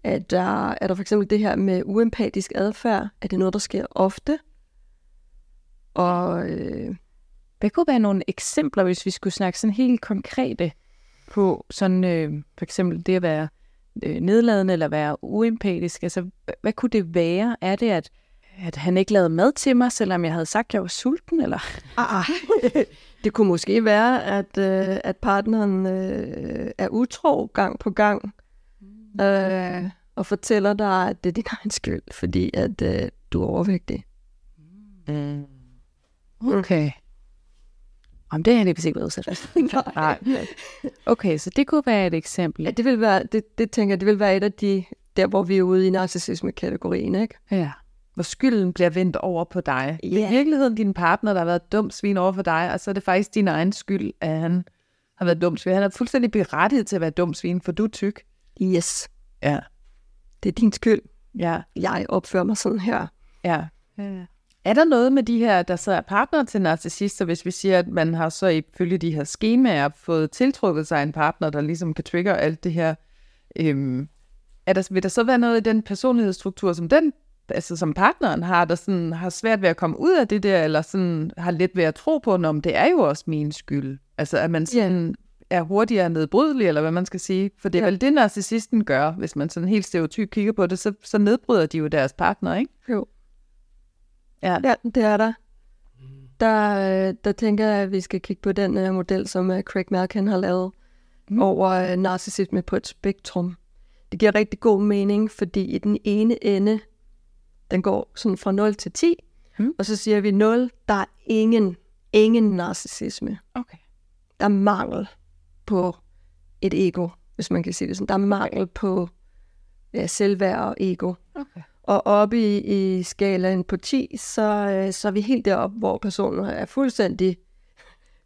[SPEAKER 4] Er der, er der for eksempel det her med uempatisk adfærd? Er det noget, der sker ofte? Og øh,
[SPEAKER 5] Hvad kunne være nogle eksempler, hvis vi skulle snakke sådan helt konkrete på sådan øh, for eksempel det at være øh, nedladende eller være uempatisk? Altså, hvad, kunne det være? Er det, at, at han ikke lavede mad til mig, selvom jeg havde sagt, at jeg var sulten? Eller?
[SPEAKER 4] Ah, det kunne måske være, at, øh, at partneren øh, er utro gang på gang, øh, og fortæller dig, at det er din egen skyld, fordi at øh, du er overvægtig.
[SPEAKER 5] Okay. Om det jeg lige ikke været udsat. Nej. Okay, så det kunne være et eksempel.
[SPEAKER 4] Ja, det vil være, det, det tænker jeg, det vil være et af de, der hvor vi er ude i narcissisme-kategorien, ikke?
[SPEAKER 5] Ja.
[SPEAKER 3] Hvor skylden bliver vendt over på dig.
[SPEAKER 4] Ja.
[SPEAKER 3] Det er i virkeligheden din partner, der har været dum svin over for dig, og så er det faktisk din egen skyld, at han har været dum svin. Han er fuldstændig berettiget til at være dum svin, for du er tyk.
[SPEAKER 4] Yes,
[SPEAKER 3] Ja.
[SPEAKER 4] det er din skyld.
[SPEAKER 3] Ja.
[SPEAKER 4] Jeg opfører mig sådan her.
[SPEAKER 3] Ja. Er der noget med de her, der så er partner til narcissister, hvis vi siger, at man har så ifølge de her skemaer fået tiltrukket sig en partner, der ligesom kan trigge alt det her? Øhm, er der, vil der så være noget i den personlighedsstruktur, som den, altså som partneren har, der sådan har svært ved at komme ud af det der, eller sådan har let ved at tro på, om det er jo også min skyld? Altså at man sådan er hurtigere nedbrydelig, eller hvad man skal sige. For det er
[SPEAKER 4] Ja.
[SPEAKER 3] vel det, narcissisten gør, hvis man sådan helt stereotyp kigger på det, så, så nedbryder de jo deres partner, ikke?
[SPEAKER 4] Jo.
[SPEAKER 3] Ja.
[SPEAKER 4] Ja, det er der. Der, øh, der tænker jeg, at vi skal kigge på den uh, model, som uh, Craig Malkin har lavet mm. over uh, narcissisme på et spektrum. Det giver rigtig god mening, fordi i den ene ende, den går sådan fra 0 til 10,
[SPEAKER 3] Mm.
[SPEAKER 4] og så siger vi 0, der er ingen, ingen narcissisme.
[SPEAKER 3] Okay.
[SPEAKER 4] Der er mangel på et ego, hvis man kan sige det sådan. Der er mangel på ja, selvværd og ego.
[SPEAKER 3] Okay.
[SPEAKER 4] Og oppe i, i skalaen på 10, så, øh, så er vi helt deroppe, hvor personen er fuldstændig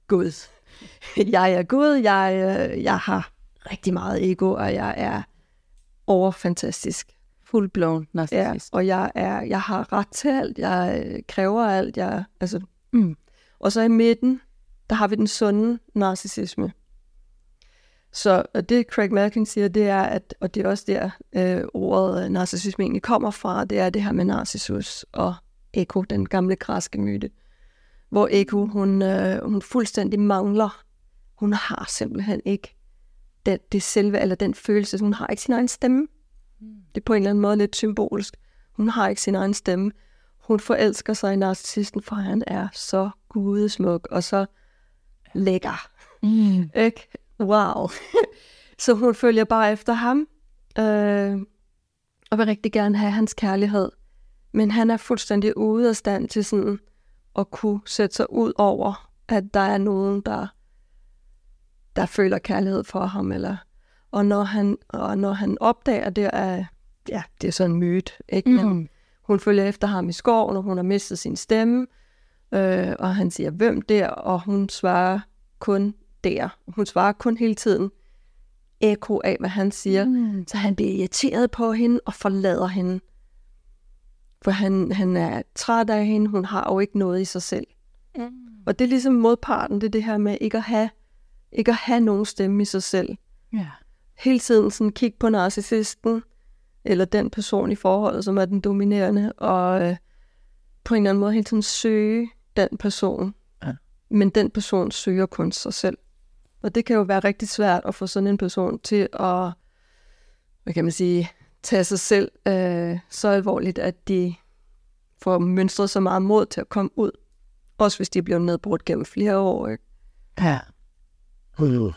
[SPEAKER 4] Gud. Jeg er Gud, jeg, øh, jeg har rigtig meget ego, og jeg er overfantastisk.
[SPEAKER 5] Fuldblåen
[SPEAKER 4] Ja,
[SPEAKER 5] narcissist.
[SPEAKER 4] og jeg, er, jeg har ret til alt, jeg øh, kræver alt. Jeg, altså,
[SPEAKER 5] Mm.
[SPEAKER 4] Og så i midten, der har vi den sunde narcissisme. Så og det Craig Malkin siger, det er, at, og det er også der øh, ordet øh, narcissisme egentlig kommer fra, det er det her med Narcissus og Eko, den gamle græske myte. Hvor Eko, hun, øh, hun fuldstændig mangler, hun har simpelthen ikke den, det selve, eller den følelse, hun har ikke sin egen stemme. Det er på en eller anden måde lidt symbolsk. Hun har ikke sin egen stemme. Hun forelsker sig i narcissisten, for han er så gudesmuk og så lækker.
[SPEAKER 5] Mm.
[SPEAKER 4] Ikke? Wow. så hun følger bare efter ham, øh, og vil rigtig gerne have hans kærlighed. Men han er fuldstændig ude af stand til sådan at kunne sætte sig ud over, at der er nogen, der, der føler kærlighed for ham. Eller, og, når han, og når han opdager det, er, ja, det er sådan en myte, ikke? Men
[SPEAKER 5] Mm.
[SPEAKER 4] hun følger efter ham i skoven, og hun har mistet sin stemme. Øh, og han siger, hvem der? Og hun svarer kun der. Hun svarer kun hele tiden eko af, hvad han siger.
[SPEAKER 5] Mm.
[SPEAKER 4] Så han bliver irriteret på hende og forlader hende. For han, han er træt af hende. Hun har jo ikke noget i sig selv.
[SPEAKER 5] Mm.
[SPEAKER 4] Og det er ligesom modparten, det er det her med ikke at have, ikke at have nogen stemme i sig selv.
[SPEAKER 5] Ja.
[SPEAKER 4] Hele tiden sådan kigge på narcissisten, eller den person i forholdet, som er den dominerende, og øh, på en eller anden måde hele tiden søge den person.
[SPEAKER 3] Ja.
[SPEAKER 4] Men den person søger kun sig selv. Og det kan jo være rigtig svært at få sådan en person til at, hvad kan man sige, tage sig selv øh, så alvorligt, at de får mønstret så meget mod til at komme ud. Også hvis de bliver nedbrudt gennem flere år. Ikke?
[SPEAKER 3] Ja.
[SPEAKER 2] Mm.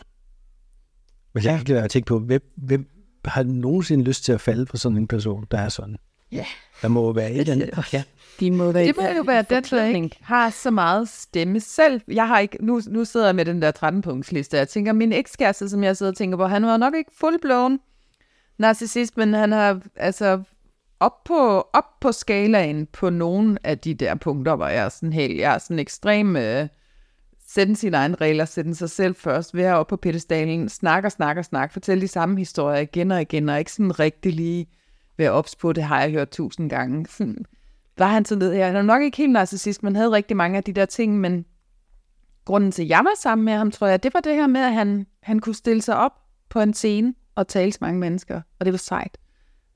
[SPEAKER 2] Men jeg kan tænke på, hvem, hvem har nogensinde lyst til at falde for sådan en person, der er sådan?
[SPEAKER 4] Ja.
[SPEAKER 2] Der må jo være et eller andet. Ja.
[SPEAKER 5] De må være
[SPEAKER 3] Det må jo være den, der ikke har så meget stemme selv. Jeg har ikke, nu, nu sidder jeg med den der 13-punktsliste. Jeg tænker, min ekskæreste, som jeg sidder og tænker på, han var nok ikke fuldblåen narcissist, men han har altså op på, op på skalaen på nogle af de der punkter, hvor jeg er sådan helt, jeg er sådan ekstrem, øh, sætte sine egne regler, sætte sig selv først, være oppe på pedestalen, snakke og snakke og snakke, fortælle de samme historier igen og igen, og ikke sådan rigtig lige være ops på, det har jeg hørt tusind gange. Var han så lidt, her. Han er nok ikke helt narcissist, men havde rigtig mange af de der ting, men grunden til, at jeg var sammen med ham, tror jeg, det var det her med, at han, han kunne stille sig op på en scene og tale til mange mennesker, og det var sejt.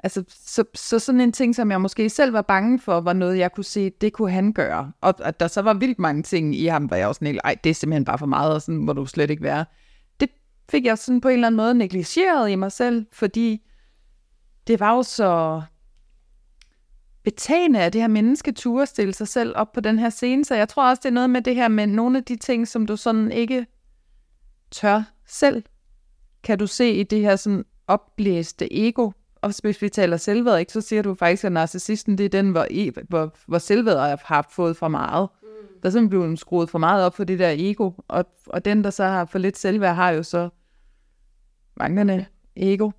[SPEAKER 3] Altså, så, så sådan en ting, som jeg måske selv var bange for, var noget, jeg kunne se, det kunne han gøre. Og at der så var vildt mange ting i ham, var jeg også sådan, ej, det er simpelthen bare for meget, og sådan må du slet ikke være. Det fik jeg sådan på en eller anden måde negligeret i mig selv, fordi det var jo så betagende, at det her menneske turde stille sig selv op på den her scene. Så jeg tror også, det er noget med det her med nogle af de ting, som du sådan ikke tør selv, kan du se i det her sådan opblæste ego. Og hvis vi taler selvværd, ikke, så siger du faktisk, at narcissisten det er den, hvor, e- hvor, hvor selvværd har fået for meget. Mm. er simpelthen blevet skruet for meget op for det der ego, og, og den, der så har for lidt selvværd, har jo så manglende ego.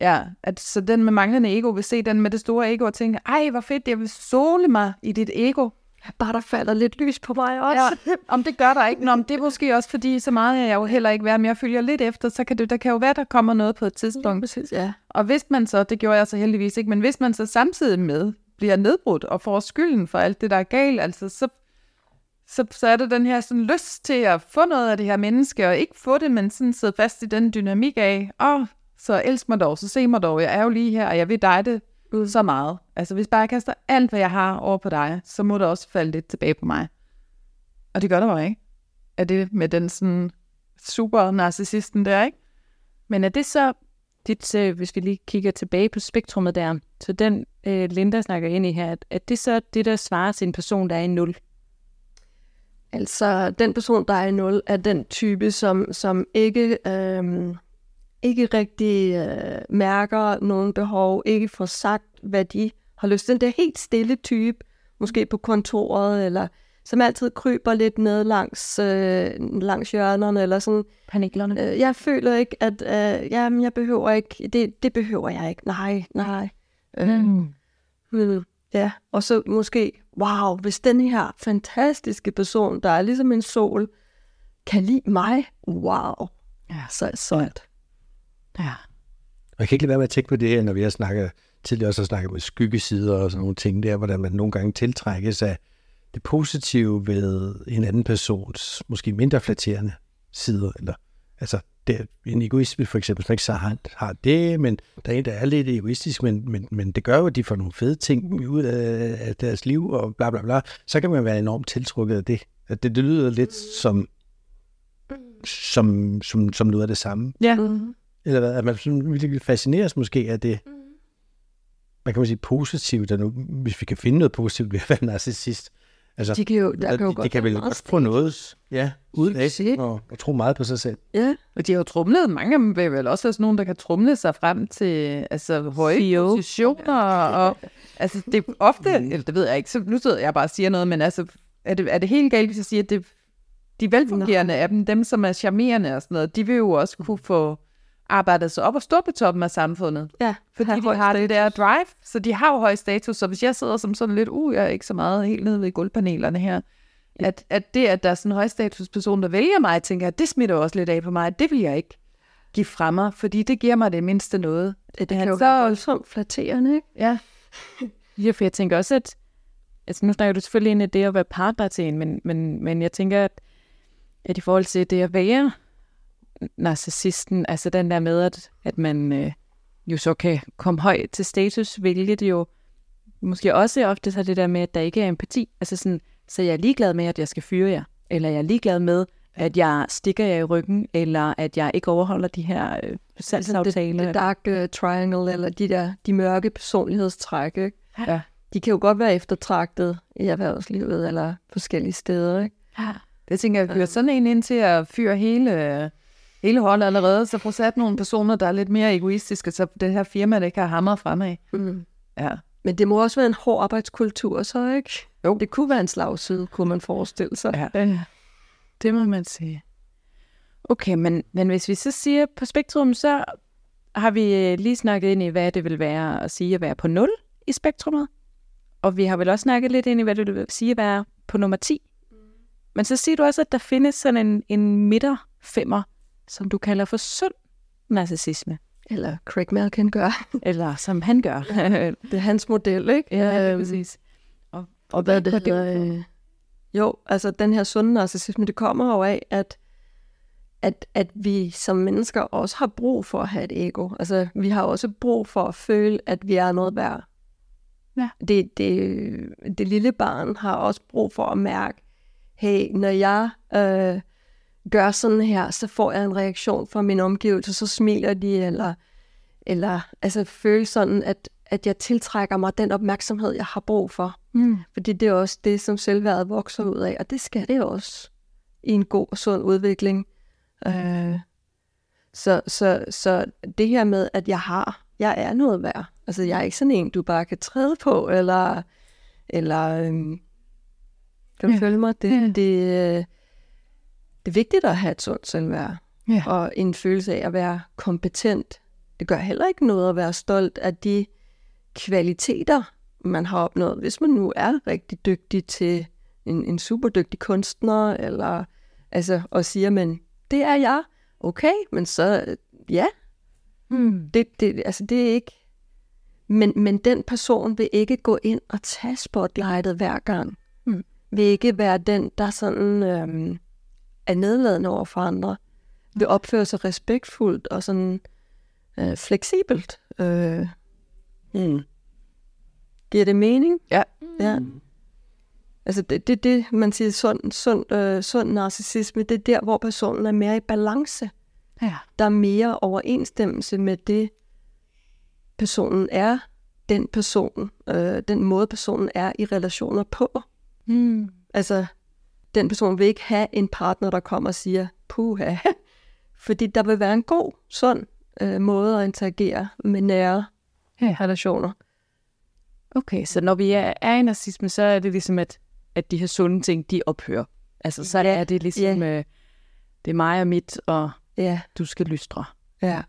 [SPEAKER 3] Ja, at så den med manglende ego vil se den med det store ego og tænke, ej, hvor fedt, jeg vil sole mig i dit ego.
[SPEAKER 4] Bare der falder lidt lys på mig også.
[SPEAKER 3] Ja, om det gør der ikke. Nå, men det er måske også, fordi så meget er jeg jo heller ikke værd, men jeg følger lidt efter, så kan det, der kan jo være, der kommer noget på et tidspunkt.
[SPEAKER 4] Præcis, ja.
[SPEAKER 3] Og hvis man så, det gjorde jeg så heldigvis ikke, men hvis man så samtidig med bliver nedbrudt og får skylden for alt det, der er galt, altså så, så, så er der den her sådan lyst til at få noget af det her menneske, og ikke få det, men sådan sidde fast i den dynamik af, åh, så elsk mig dog, så se mig dog, jeg er jo lige her, og jeg vil dig det
[SPEAKER 4] Mm.
[SPEAKER 3] så meget. Altså hvis bare jeg kaster alt, hvad jeg har over på dig, så må det også falde lidt tilbage på mig. Og det gør der bare ikke. Er det med den sådan super narcissisten der, ikke?
[SPEAKER 5] Men er det så, dit, øh, hvis vi lige kigger tilbage på spektrummet der, så den øh, Linda snakker ind i her, at, at det så det, der svarer til en person, der er i 0?
[SPEAKER 4] Altså, den person, der er i 0, er den type, som, som ikke, Øh ikke rigtig øh, mærker nogen behov, ikke får sagt, hvad de har lyst til. Den der helt stille type, måske på kontoret, eller som altid kryber lidt ned langs, øh, langs hjørnerne, eller sådan.
[SPEAKER 5] Panelerne?
[SPEAKER 4] Øh, jeg føler ikke, at øh, jamen, jeg behøver ikke, det, det behøver jeg ikke. Nej, nej. Øh,
[SPEAKER 5] Mm.
[SPEAKER 4] Mm, ja, og så måske, wow, hvis den her fantastiske person, der er ligesom en sol, kan lide mig, wow,
[SPEAKER 5] Ja.
[SPEAKER 4] så sejt.
[SPEAKER 5] Ja.
[SPEAKER 2] Og jeg kan ikke lade være med at tænke på det her, når vi har snakket, tidligere også har snakket med skyggesider og sådan nogle ting der, hvordan man nogle gange tiltrækkes af det positive ved en anden persons måske mindre flatterende sider. Eller, altså, det en egoisme for eksempel, som ikke så har, har det, men der er en, der er lidt egoistisk, men, men, men det gør jo, at de får nogle fede ting ud af, af deres liv og bla bla bla. Så kan man være enormt tiltrukket af det. At det, det lyder lidt som, som, som, som noget af det samme.
[SPEAKER 3] Ja.
[SPEAKER 4] Mm.
[SPEAKER 2] Eller hvad, at man sådan virkelig fascineres måske af det, man kan jo sige positivt, nu, hvis vi kan finde noget positivt ved at være narcissist. Altså,
[SPEAKER 4] De kan jo, der kan jo
[SPEAKER 2] de,
[SPEAKER 4] godt
[SPEAKER 2] de kan vel
[SPEAKER 4] meget
[SPEAKER 2] godt få noget ja, ud af
[SPEAKER 4] Succes.
[SPEAKER 2] og, og tro meget på sig selv.
[SPEAKER 4] Ja,
[SPEAKER 3] Og de har jo trumlet, mange af dem vil vel også være sådan nogen, der kan trumle sig frem til altså, høje
[SPEAKER 5] CEO.
[SPEAKER 3] positioner. Og, altså, det er ofte, eller det ved jeg ikke, så nu sidder jeg bare og siger noget, men altså, er det, er det helt galt, hvis jeg siger, at det, de velfungerende af dem, dem som er charmerende og sådan noget, de vil jo også kunne få arbejdet sig op og stå på toppen af samfundet.
[SPEAKER 4] ja.
[SPEAKER 3] Fordi de har det
[SPEAKER 4] status.
[SPEAKER 3] der drive, så de har jo høj status. Så hvis jeg sidder som sådan lidt, uh, jeg er ikke så meget helt nede ved gulvpanelerne her, at, at det, at der er sådan en høj status person, der vælger mig, tænker jeg, det smitter også lidt af på mig. Det vil jeg ikke give fra mig, fordi det giver mig det mindste noget.
[SPEAKER 4] Det kan jo
[SPEAKER 3] så-
[SPEAKER 4] være voldsomt flatterende, ikke?
[SPEAKER 3] Ja,
[SPEAKER 5] Ja, for jeg tænker også, at altså nu snakker du selvfølgelig ind i det at være partner til en, men, men, men jeg tænker, at, at i forhold til det at være narcissisten, altså den der med, at, at man øh, jo så kan komme højt til status, hvilket jo måske også ofte har det der med, at der ikke er empati. Altså sådan, så jeg er ligeglad med, at jeg skal fyre jer, eller jeg er ligeglad med, at jeg stikker jer i ryggen, eller at jeg ikke overholder de her øh,
[SPEAKER 4] Altså det,
[SPEAKER 5] salgsaftaler.
[SPEAKER 4] det dark uh, triangle, eller de der de mørke personlighedstræk, ikke?
[SPEAKER 3] Ja.
[SPEAKER 4] De kan jo godt være eftertragtet i erhvervslivet, eller forskellige steder, ikke?
[SPEAKER 5] Ja.
[SPEAKER 3] det tænker jeg, hører sådan en ind til at fyre hele, hele holdet allerede, så får sat nogle personer, der er lidt mere egoistiske, så det her firma, det kan hamre fremad.
[SPEAKER 4] Mm.
[SPEAKER 3] Ja.
[SPEAKER 4] Men det må også være en hård arbejdskultur, så ikke?
[SPEAKER 3] Jo.
[SPEAKER 4] Det kunne være en slagside, kunne man forestille sig.
[SPEAKER 3] Ja.
[SPEAKER 5] Ja, det må man sige. Okay, men, men hvis vi så siger på spektrum, så har vi øh, lige snakket ind i, hvad det vil være at sige at være på 0 i spektrummet. Og vi har vel også snakket lidt ind i, hvad det vil sige at være på nummer 10. Men så siger du også, at der findes sådan en, en midterfemmer, som du kalder for sund narcissisme.
[SPEAKER 4] Eller Craig Malkin gør.
[SPEAKER 5] Eller som han gør.
[SPEAKER 4] Det er hans model, ikke?
[SPEAKER 5] ja, det er
[SPEAKER 4] Øhm,
[SPEAKER 5] præcis. Og,
[SPEAKER 4] Og hvad det hedder...
[SPEAKER 5] på?
[SPEAKER 4] Øh, jo, altså den her sunde narcissisme, det kommer jo af, at, at, at vi som mennesker også har brug for at have et ego. Altså, vi har også brug for at føle, at vi er noget værd.
[SPEAKER 5] Ja.
[SPEAKER 4] Det, det, det lille barn har også brug for at mærke, hey, når jeg øh, gør sådan her, så får jeg en reaktion fra min omgivelse, så smiler de, eller, eller altså føle sådan, at, at jeg tiltrækker mig den opmærksomhed, jeg har brug for.
[SPEAKER 5] Mm.
[SPEAKER 4] Fordi det er også det, som selvværdet vokser ud af, og det skal det også i en god og sund udvikling. Øh, så, så, så det her med, at jeg har, jeg er noget værd. Altså, jeg er ikke sådan en, du bare kan træde på, eller, eller øhm, Kan du
[SPEAKER 5] Ja.
[SPEAKER 4] følge mig? Det,
[SPEAKER 5] Ja.
[SPEAKER 4] det, øh, det er vigtigt at have et sundt selvværd.
[SPEAKER 5] Ja.
[SPEAKER 4] Og en følelse af at være kompetent. Det gør heller ikke noget at være stolt af de kvaliteter, man har opnået. Hvis man nu er rigtig dygtig til en, en super dygtig kunstner, eller altså, og siger, men det er jeg, okay, men så, ja,
[SPEAKER 5] Mm.
[SPEAKER 4] det, det, altså det er ikke... Men, men den person vil ikke gå ind og tage spotlightet hver gang.
[SPEAKER 5] Mm.
[SPEAKER 4] Vil ikke være den, der sådan øhm, er nedladende over for andre. Vil opføre sig respektfuldt og sådan øh, fleksibelt. Øh, mm. Giver det mening?
[SPEAKER 3] Ja.
[SPEAKER 4] Ja. Altså det, det, det man siger, sund, sund, øh, sund narcissisme, det er der, hvor personen er mere i balance
[SPEAKER 5] Ja.
[SPEAKER 4] der er mere overensstemmelse med det, personen er, den person, øh, den måde personen er i relationer på.
[SPEAKER 5] Mm.
[SPEAKER 4] Altså, den person vil ikke have en partner, der kommer og siger, puha, fordi der vil være en god, sund øh, måde at interagere med nære
[SPEAKER 5] Ja.
[SPEAKER 4] relationer.
[SPEAKER 5] Okay, så når vi er, er i narcissisme, så er det ligesom, at, at de her sunde ting, de ophører. Altså, så
[SPEAKER 4] Ja,
[SPEAKER 5] er det ligesom, øh, det er mig og mit, og
[SPEAKER 4] Ja,
[SPEAKER 5] du skal lystre.
[SPEAKER 4] ja.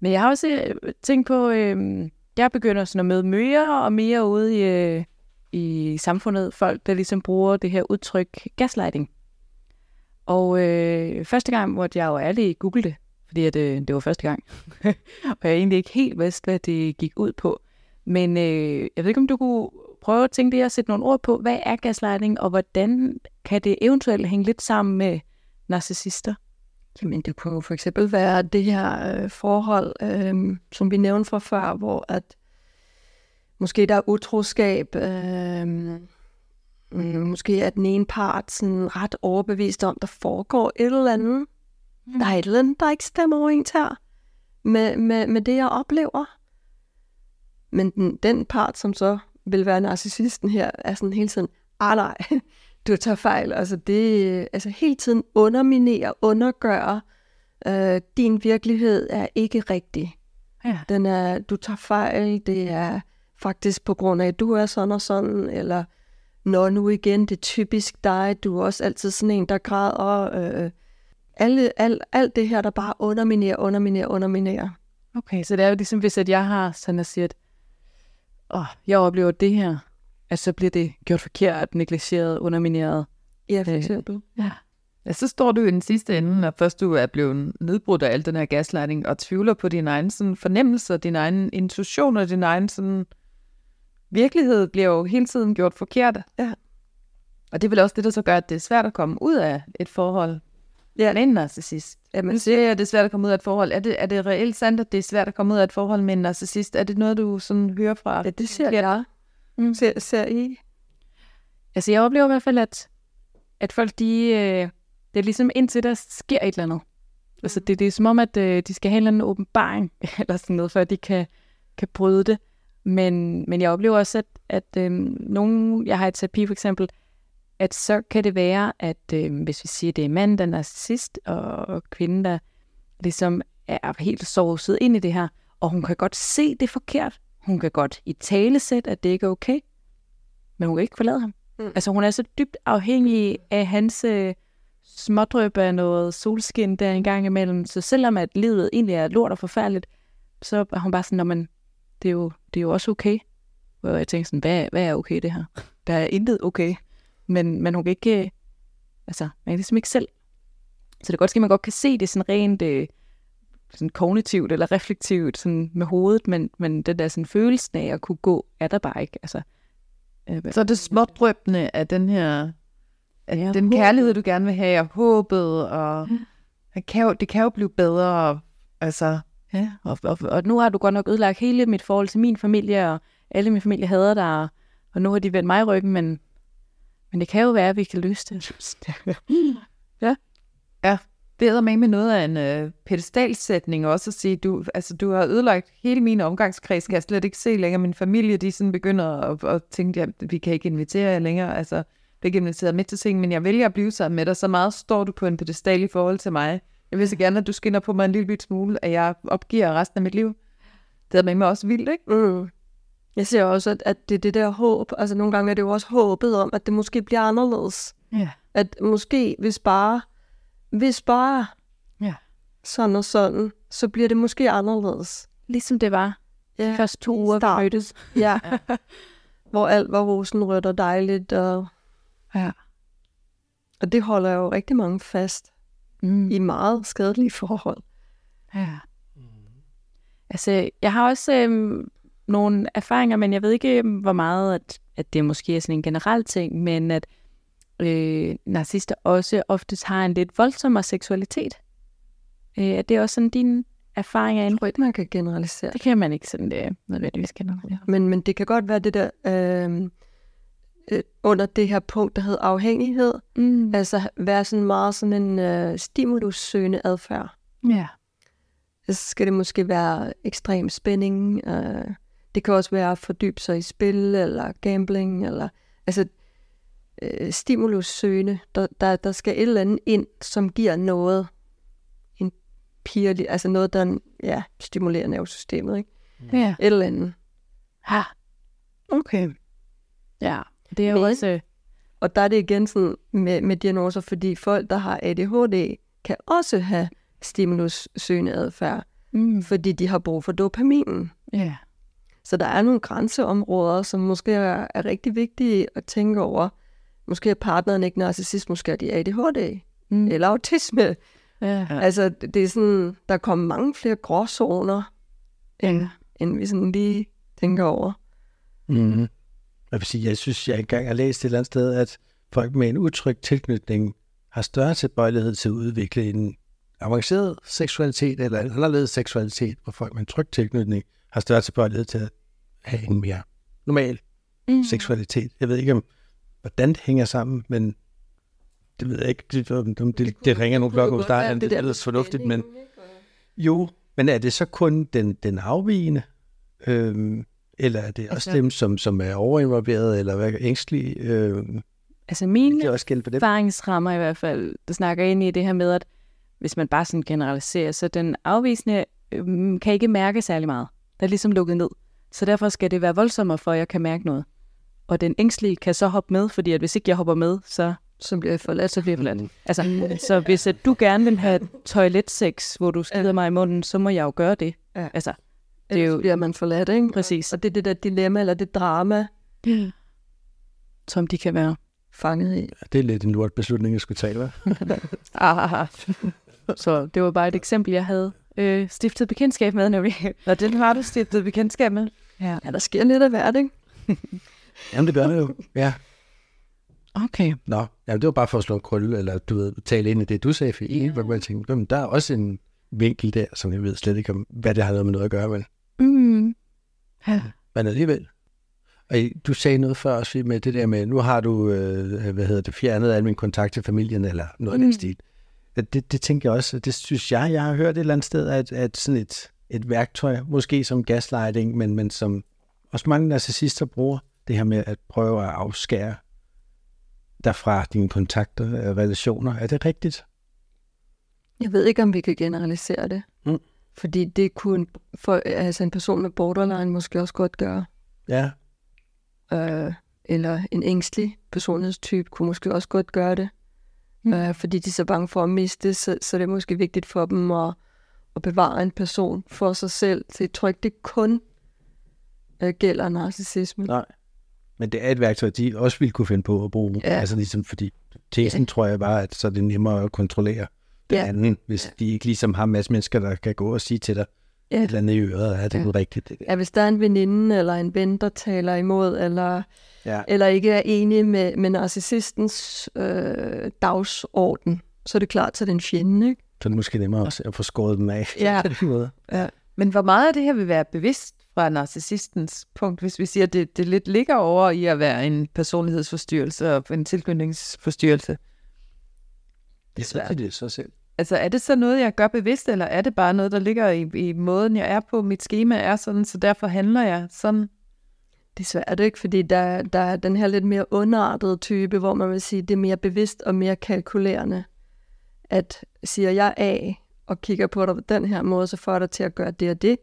[SPEAKER 5] Men jeg har også øh, tænkt på, øh, jeg begynder sådan at møde mere og mere ude i, øh, i samfundet. Folk, der ligesom bruger det her udtryk gaslighting. Og øh, første gang måtte jeg jo ærligt google det, fordi at, øh, det var første gang. og jeg egentlig ikke helt vidste, hvad det gik ud på. Men øh, jeg ved ikke, om du kunne prøve at tænke det og sætte nogle ord på, hvad er gaslighting, og hvordan kan det eventuelt hænge lidt sammen med narcissister?
[SPEAKER 4] Jamen, det kunne for eksempel være det her øh, forhold, øh, som vi nævnte fra før, hvor at måske der er utroskab, øh, mm, måske er den ene part sådan ret overbevist om, der foregår et eller andet. Mm. Der er et eller andet, der ikke stemmer overens her med, med, med det, jeg oplever. Men den, den part, som så vil være narcissisten her, er sådan hele tiden, ah nej, du tager fejl. Altså det, altså hele tiden underminere, undergøre, øh, din virkelighed er ikke rigtig.
[SPEAKER 5] Ja.
[SPEAKER 4] Den er, du tager fejl, det er faktisk på grund af, at du er sådan og sådan, eller når nu igen, det er typisk dig, du er også altid sådan en, der græder. Øh, alle, alt, alt det her, der bare underminerer, underminerer, underminerer.
[SPEAKER 5] Okay, så det er jo ligesom, hvis at jeg har sådan at sige, at åh, jeg oplever det her, at så bliver det gjort forkert, negligeret, undermineret.
[SPEAKER 4] Ja, for
[SPEAKER 5] Øh,
[SPEAKER 4] eksempel.
[SPEAKER 5] Ja.
[SPEAKER 3] Ja, så står du i den sidste ende, når først du er blevet nedbrudt af al den her gaslighting, og tvivler på din egen sådan, fornemmelser, din egen intuition og din egen sådan, virkelighed bliver jo hele tiden gjort forkert.
[SPEAKER 4] Ja.
[SPEAKER 3] Og det er vel også det, der så gør, at det er svært at komme ud af et forhold
[SPEAKER 4] Ja.
[SPEAKER 3] med en narcissist.
[SPEAKER 4] Jamen,
[SPEAKER 3] Nu siger jeg, at det er svært at komme ud af et forhold. Er det, er det reelt sandt, at det er svært at komme ud af et forhold med en narcissist? Er det noget, du sådan hører fra?
[SPEAKER 4] ja, det ser jeg.
[SPEAKER 5] Mm.
[SPEAKER 4] Ser, ser I?
[SPEAKER 5] Altså, jeg oplever i hvert fald, at, at folk, de, øh, det er ligesom indtil der sker et eller andet. Altså, det, det er som om, at øh, de skal have en eller anden åbenbaring, eller sådan noget, før de kan, kan bryde det. Men, men jeg oplever også, at, at øh, nogen, jeg har i terapi for eksempel, at så kan det være, at øh, hvis vi siger, at det er manden, der er narcissist, og kvinden, der ligesom er helt sovset ind i det her, og hun kan godt se det er forkert. Hun kan godt i tale sætte, at det ikke er okay, men hun kan ikke forlade ham.
[SPEAKER 4] Mm.
[SPEAKER 5] Altså hun er så dybt afhængig af hans øh, smådrøb af noget solskin der en gang imellem. Så selvom at livet egentlig er lort og forfærdeligt, så er hun bare sådan, "Nå, men det er jo, det er jo også okay. Hvor jeg tænker sådan, hvad, hvad er okay det her? Der er intet okay. Men, men hun kan ikke, øh, altså, man kan ligesom ikke selv. Så det er godt ske, at man godt kan se det sådan rent øh, sådan kognitivt eller reflektivt sådan med hovedet, men, men den der sådan følelsen af at kunne gå, er der bare ikke. Altså, øh,
[SPEAKER 3] Så er det smådrøbende af den her, af
[SPEAKER 5] Ja,
[SPEAKER 3] den
[SPEAKER 5] håbet.
[SPEAKER 3] kærlighed, du gerne vil have, og håbet, og
[SPEAKER 5] Ja.
[SPEAKER 3] det kan jo, det kan jo blive bedre, altså,
[SPEAKER 5] Ja, og, og, og nu har du godt nok ødelagt hele mit forhold til min familie, og alle min familie hader dig, og, nu har de vendt mig ryggen, men, men det kan jo være, at vi kan løse det.
[SPEAKER 3] det er med med noget af en øh, pedestalsætning også at sige, du, altså, du har ødelagt hele min omgangskreds, kan jeg slet ikke se længere. Min familie, de sådan begynder at, at tænke, at vi kan ikke invitere jer længere, altså, vi ikke inviteret med til ting, men jeg vælger at blive sammen med dig, så meget står du på en pedestal i forhold til mig. Jeg vil så gerne, at du skinner på mig en lille bit smule, at jeg opgiver resten af mit liv. Det er med mig også vildt, ikke?
[SPEAKER 4] Mm. Jeg ser også, at, at det er det der håb. Altså nogle gange er det jo også håbet om, at det måske bliver anderledes.
[SPEAKER 5] Ja.
[SPEAKER 4] At måske, hvis bare, hvis bare
[SPEAKER 5] Ja.
[SPEAKER 4] sådan og sådan, så bliver det måske anderledes.
[SPEAKER 5] Ligesom det var de
[SPEAKER 4] Ja,
[SPEAKER 5] første to uger, vi mødtes.
[SPEAKER 4] Ja. Hvor alt var rosenrødt og dejligt. Og,
[SPEAKER 5] Ja.
[SPEAKER 4] og det holder jo rigtig mange fast
[SPEAKER 5] Mm.
[SPEAKER 4] i meget skadelige forhold.
[SPEAKER 5] Ja. Altså, jeg har også øhm, nogle erfaringer, men jeg ved ikke, øhm, hvor meget, at, at det måske er sådan en generel ting, men at øh, narcissister også oftest har en lidt voldsommere seksualitet. Øh, er det også sådan din erfaring af
[SPEAKER 4] Jeg
[SPEAKER 5] en?
[SPEAKER 4] tror ikke, man kan generalisere.
[SPEAKER 5] Det kan man ikke sådan øh, nødvendigvis generalisere.
[SPEAKER 4] Men, men det kan godt være det der øh, øh, under det her punkt, der hedder afhængighed.
[SPEAKER 5] Mm.
[SPEAKER 4] Altså være sådan meget sådan en øh, stimulussøgende adfærd.
[SPEAKER 5] Ja.
[SPEAKER 4] Så skal det måske være ekstrem spænding. Øh, det kan også være at fordybe sig i spil eller gambling. Eller, altså øh, stimulussøgende. Der, der, der skal et eller andet ind, som giver noget. En pirlig, altså noget, der ja, stimulerer nervesystemet. Ikke?
[SPEAKER 5] Ja.
[SPEAKER 4] Et eller andet.
[SPEAKER 5] Ha. Okay. Ja. Det er jo
[SPEAKER 4] Men-
[SPEAKER 5] også... øh,
[SPEAKER 4] Og der er det igen sådan med, med diagnoser, fordi folk, der har ADHD, kan også have stimulussøgende adfærd,
[SPEAKER 5] Mm.
[SPEAKER 4] fordi de har brug for dopaminen.
[SPEAKER 5] Ja.
[SPEAKER 4] Så der er nogle grænseområder, som måske er, er rigtig vigtige at tænke over. Måske er partneren ikke narcissist, måske er de ADHD
[SPEAKER 5] Mm.
[SPEAKER 4] eller autisme.
[SPEAKER 5] Ja.
[SPEAKER 4] Altså, det er sådan, der kommer mange flere gråzoner, end, end vi sådan lige tænker over.
[SPEAKER 2] Mm. Jeg vil sige, jeg synes, jeg engang har læst et eller andet sted, at folk med en utryg tilknytning har større tilbøjelighed til at udvikle en avanceret seksualitet eller en anderledes seksualitet, hvor folk med en tryg tilknytning har større tilbøjelighed til at have en mere normal
[SPEAKER 5] Mm.
[SPEAKER 2] seksualitet. Jeg ved ikke, om, hvordan det hænger sammen, men det ved jeg ikke, det, om det, det ringer nogle klokker hos dig, det, det er ellers fornuftigt, men jo, men er det så kun den, den afvigende, øhm, eller er det også
[SPEAKER 5] Altså-
[SPEAKER 2] dem, som, som er overinvolveret, eller hvad, ængstlige? Øhm,
[SPEAKER 5] Altså min
[SPEAKER 2] det også gælde for dem.
[SPEAKER 5] erfaringsrammer i hvert fald, der snakker ind i det her med, at hvis man bare sådan generaliserer, så den afvisende øhm, kan ikke mærke særlig meget. Der er ligesom lukket ned. Så derfor skal det være voldsommere, for at jeg kan mærke noget. Og den ængstlige kan så hoppe med, fordi at hvis ikke jeg hopper med, så,
[SPEAKER 4] Så bliver jeg forladt.
[SPEAKER 5] så bliver jeg forladt. Altså, så hvis at du gerne vil have toiletsex, hvor du skider mig i munden, så må jeg jo gøre det.
[SPEAKER 4] Ja.
[SPEAKER 5] Altså,
[SPEAKER 4] Det er jo, bliver man forladt, ikke?
[SPEAKER 5] præcis.
[SPEAKER 4] Og det er det der dilemma, eller det drama,
[SPEAKER 5] Som de kan være.
[SPEAKER 4] fanget i.
[SPEAKER 2] Det er lidt en lort beslutning, jeg skulle tage, hva'?
[SPEAKER 5] Ah, så det var bare et eksempel, jeg havde øh, stiftet bekendtskab med, nemlig.
[SPEAKER 3] Og den har du stiftet bekendtskab med.
[SPEAKER 5] Ja.
[SPEAKER 4] Ja, der sker lidt af hvert, ikke?
[SPEAKER 2] Jamen, det gør det jo. Ja.
[SPEAKER 5] Okay.
[SPEAKER 2] Nå, jamen, det var bare for at slå en krølle, eller du ved, tale ind i det, du sagde, Fie, yeah. hvor jeg tænkte, jamen, der er også en vinkel der, som jeg ved slet ikke, om, hvad det har noget med noget at gøre, men,
[SPEAKER 5] Mm. Ja.
[SPEAKER 2] men alligevel. Og du sagde noget før også med det der med, nu har du, øh, hvad hedder det, fjernet al min kontakt til familien, eller noget mm. af den stil. Det, det tænker jeg også, det synes jeg, jeg har hørt et eller andet sted, at, at sådan et, et værktøj, måske som gaslighting, men, men som også mange narcissister bruger, det her med at prøve at afskære derfra dine kontakter og relationer. Er det rigtigt?
[SPEAKER 4] Jeg ved ikke, om vi kan generalisere det.
[SPEAKER 2] Mm.
[SPEAKER 4] Fordi det kunne for, altså en person med borderline måske også godt gøre.
[SPEAKER 2] Ja.
[SPEAKER 4] Øh, eller en ængstelig personlighedstype kunne måske også godt gøre det.
[SPEAKER 5] Mm.
[SPEAKER 4] Mm. Øh, fordi de er så bange for at miste, så, så det er måske vigtigt for dem at, at bevare en person for sig selv. Så jeg tror ikke, det kun øh, gælder narcissisme.
[SPEAKER 2] Nej. Men det er et værktøj, de også ville kunne finde på at bruge.
[SPEAKER 4] Ja.
[SPEAKER 2] Altså ligesom fordi tesen ja. tror jeg bare, at så er det nemmere at kontrollere den
[SPEAKER 4] Ja.
[SPEAKER 2] anden, hvis
[SPEAKER 4] Ja.
[SPEAKER 2] de ikke ligesom har en masse mennesker, der kan gå og sige til dig
[SPEAKER 4] Ja.
[SPEAKER 2] et eller andet i øret. Er det
[SPEAKER 4] Ja.
[SPEAKER 2] ja. rigtigt? Det der?
[SPEAKER 4] Ja, hvis der er en veninde eller en ven, der taler imod, eller,
[SPEAKER 2] Ja.
[SPEAKER 4] eller ikke er enig med, med narcissistens øh, dagsorden, så er det klart, så er det en fjende, ikke?
[SPEAKER 2] Så er det måske nemmere også at få skåret dem af.
[SPEAKER 4] Ja.
[SPEAKER 2] på den måde.
[SPEAKER 3] Men hvor meget af det her vil være bevidst fra narcissistens punkt, hvis vi siger, at det, det lidt ligger over i at være en personlighedsforstyrrelse og en tilknytningsforstyrrelse?
[SPEAKER 2] Det er svært. Det er så selv.
[SPEAKER 3] Altså er det så noget, jeg gør bevidst, eller er det bare noget, der ligger i, i måden, jeg er på? Mit schema er sådan, så derfor handler jeg sådan.
[SPEAKER 4] Det er svært, ikke? Fordi der, der er den her lidt mere underartede type, hvor man vil sige, det er mere bevidst og mere kalkulerende. At siger jeg A og kigger på dig på den her måde, så får jeg dig til at gøre det og det.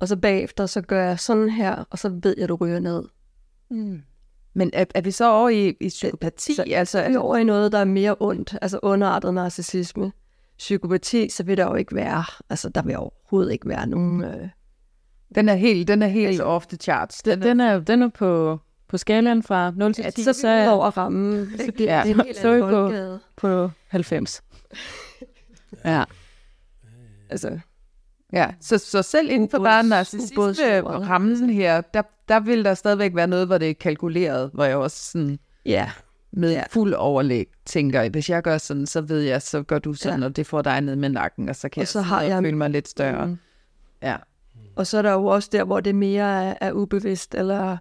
[SPEAKER 4] og så bagefter, så gør jeg sådan her, og så ved jeg, du ryger ned.
[SPEAKER 3] Mm. Men er, er vi så over i, i psykopati?
[SPEAKER 4] Så,
[SPEAKER 3] altså,
[SPEAKER 4] så er vi over i noget, der er mere ondt, altså underartet narcissisme. Psykopati, så vil der jo ikke være, altså der vil overhovedet ikke være nogen... Øh,
[SPEAKER 3] den er helt, den er helt altså, off the charts.
[SPEAKER 5] Den, den er, den er på, på skalaen fra 0 til 10,
[SPEAKER 4] ja, så, så er over rammen.
[SPEAKER 5] Så det, ja, det er en helt så er på, på 90. ja.
[SPEAKER 3] Altså, ja, så, så selv inden for bare narcissisme-rammen her, der, der vil der stadigvæk være noget, hvor det er kalkuleret, hvor jeg også sådan...
[SPEAKER 4] Ja,
[SPEAKER 3] med ja. fuld overlæg tænker, hvis jeg gør sådan, så ved jeg, så gør du sådan, ja. og det får dig ned med nakken, og så kan og så jeg, har jeg føle mig lidt større. Mm. Ja.
[SPEAKER 4] Og så er der jo også der, hvor det mere er, er ubevidst, eller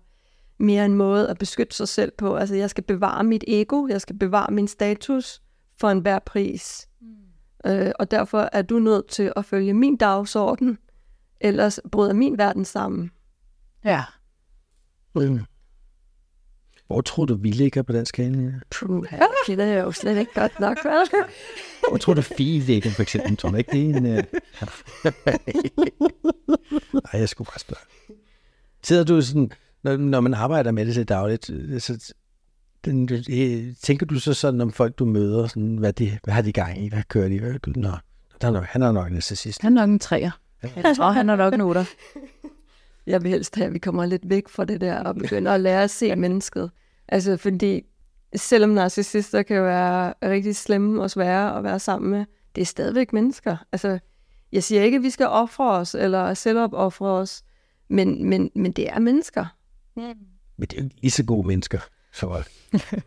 [SPEAKER 4] mere en måde at beskytte sig selv på. Altså, jeg skal bevare mit ego, jeg skal bevare min status for enhver pris. Mm. Øh, og derfor er du nødt til at følge min dagsorden, ellers bryder min verden sammen.
[SPEAKER 3] Ja.
[SPEAKER 2] Mm. Hvor tror du, vi ligger på den skala?
[SPEAKER 4] Puh, det er jo slet ikke godt nok, vel?
[SPEAKER 2] Hvor tror du, Fie ligger, for eksempel? Tror du ikke, det er en... Uh... Nej, jeg skulle bare spørge. Sidder du sådan, når, når man arbejder med det så dagligt, så den, tænker du så sådan om folk, du møder, sådan, hvad, de, hvad har de gang i, hvad kører de? Hvad, nå, der er nok, han er nok en narcissist.
[SPEAKER 5] Han er nok en træer. Ja. Jeg tror, han er nok en otter.
[SPEAKER 4] Jeg vil helst have, at vi kommer lidt væk fra det der og begynder at lære at se mennesket. Altså, fordi selvom narcissister kan være rigtig slemme og svære at være sammen med, det er stadigvæk mennesker. Altså, jeg siger ikke, at vi skal ofre os, eller selv op ofre os, men, men, men det er mennesker.
[SPEAKER 2] Mm. Men det er jo lige så gode mennesker. Så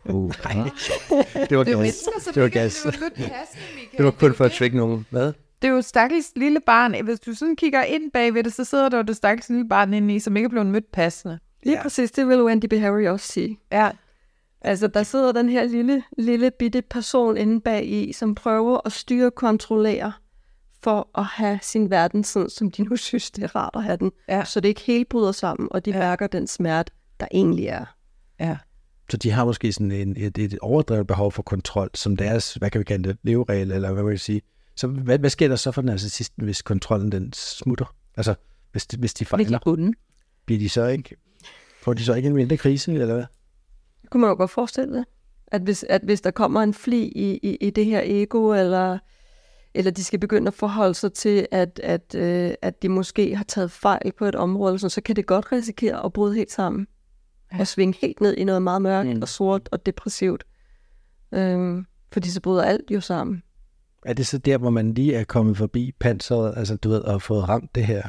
[SPEAKER 2] uh, nej. Det var gas. Det var gas. Det var kun for at trick nogen. Hvad?
[SPEAKER 3] Det er jo et stakkels lille barn. Hvis du sådan kigger ind bagved det, så sidder der jo det stakkels lille barn inde i, som ikke er blevet mødt passende.
[SPEAKER 4] Lige ja. præcis, det vil Wendy Behavior også sige.
[SPEAKER 3] Ja.
[SPEAKER 4] Altså, der sidder den her lille, lille bitte person inde bag i, som prøver at styre og kontrollere for at have sin verden sådan, som de nu synes, det er rart at have den. Ja. Så det ikke helt bryder sammen, og de ja. mærker den smerte, der egentlig er.
[SPEAKER 3] Ja.
[SPEAKER 2] Så de har måske sådan en, et, et overdrevet behov for kontrol, som deres, hvad kan vi kalde det, leveregel, eller hvad vil jeg sige. Så hvad, hvad sker der så for den narcissisten, hvis kontrollen den smutter? Altså, hvis, hvis de fejler?
[SPEAKER 5] Hvis de
[SPEAKER 2] bliver de så ikke Får de så ikke en mindre krise, eller hvad?
[SPEAKER 4] Det kunne man jo godt forestille det. At hvis, at hvis der kommer en fli i, i, i det her ego, eller, eller de skal begynde at forholde sig til, at, at, øh, at de måske har taget fejl på et område, så, så kan det godt risikere at bryde helt sammen. Ja. Og svinge helt ned i noget meget mørkt mm. og sort og depressivt. Øhm, fordi så bryder alt jo sammen.
[SPEAKER 2] Er det så der, hvor man lige er kommet forbi panseret, altså du ved, og fået ramt det her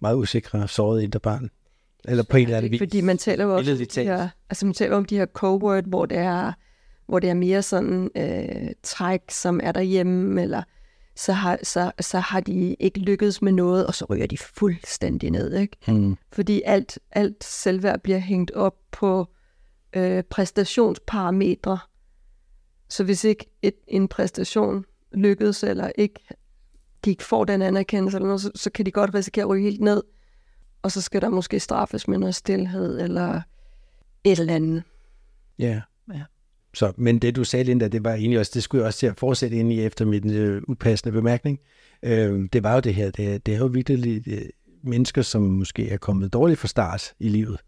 [SPEAKER 2] meget usikre, sårede indre barn? Eller på en eller anden vis.
[SPEAKER 4] Fordi man taler jo også her, altså man taler om de her co-word, hvor det er, hvor det er mere sådan øh, træk, som er derhjemme, eller så har, så, så har de ikke lykkedes med noget, og så ryger de fuldstændig ned. Ikke?
[SPEAKER 2] Hmm.
[SPEAKER 4] Fordi alt, alt selvværd bliver hængt op på øh, præstationsparametre. Så hvis ikke et, en præstation lykkedes, eller ikke de ikke får den anerkendelse, eller noget, så, så kan de godt risikere at ryge helt ned og så skal der måske straffes med noget stillhed eller et eller andet.
[SPEAKER 2] Ja. ja. Så, men det du sagde, Linda, det var egentlig også, det skulle jeg også til at fortsætte ind i efter min øh, upassende bemærkning. Øh, det var jo det her, det, det er jo virkelig øh, mennesker, som måske er kommet dårligt fra start i livet,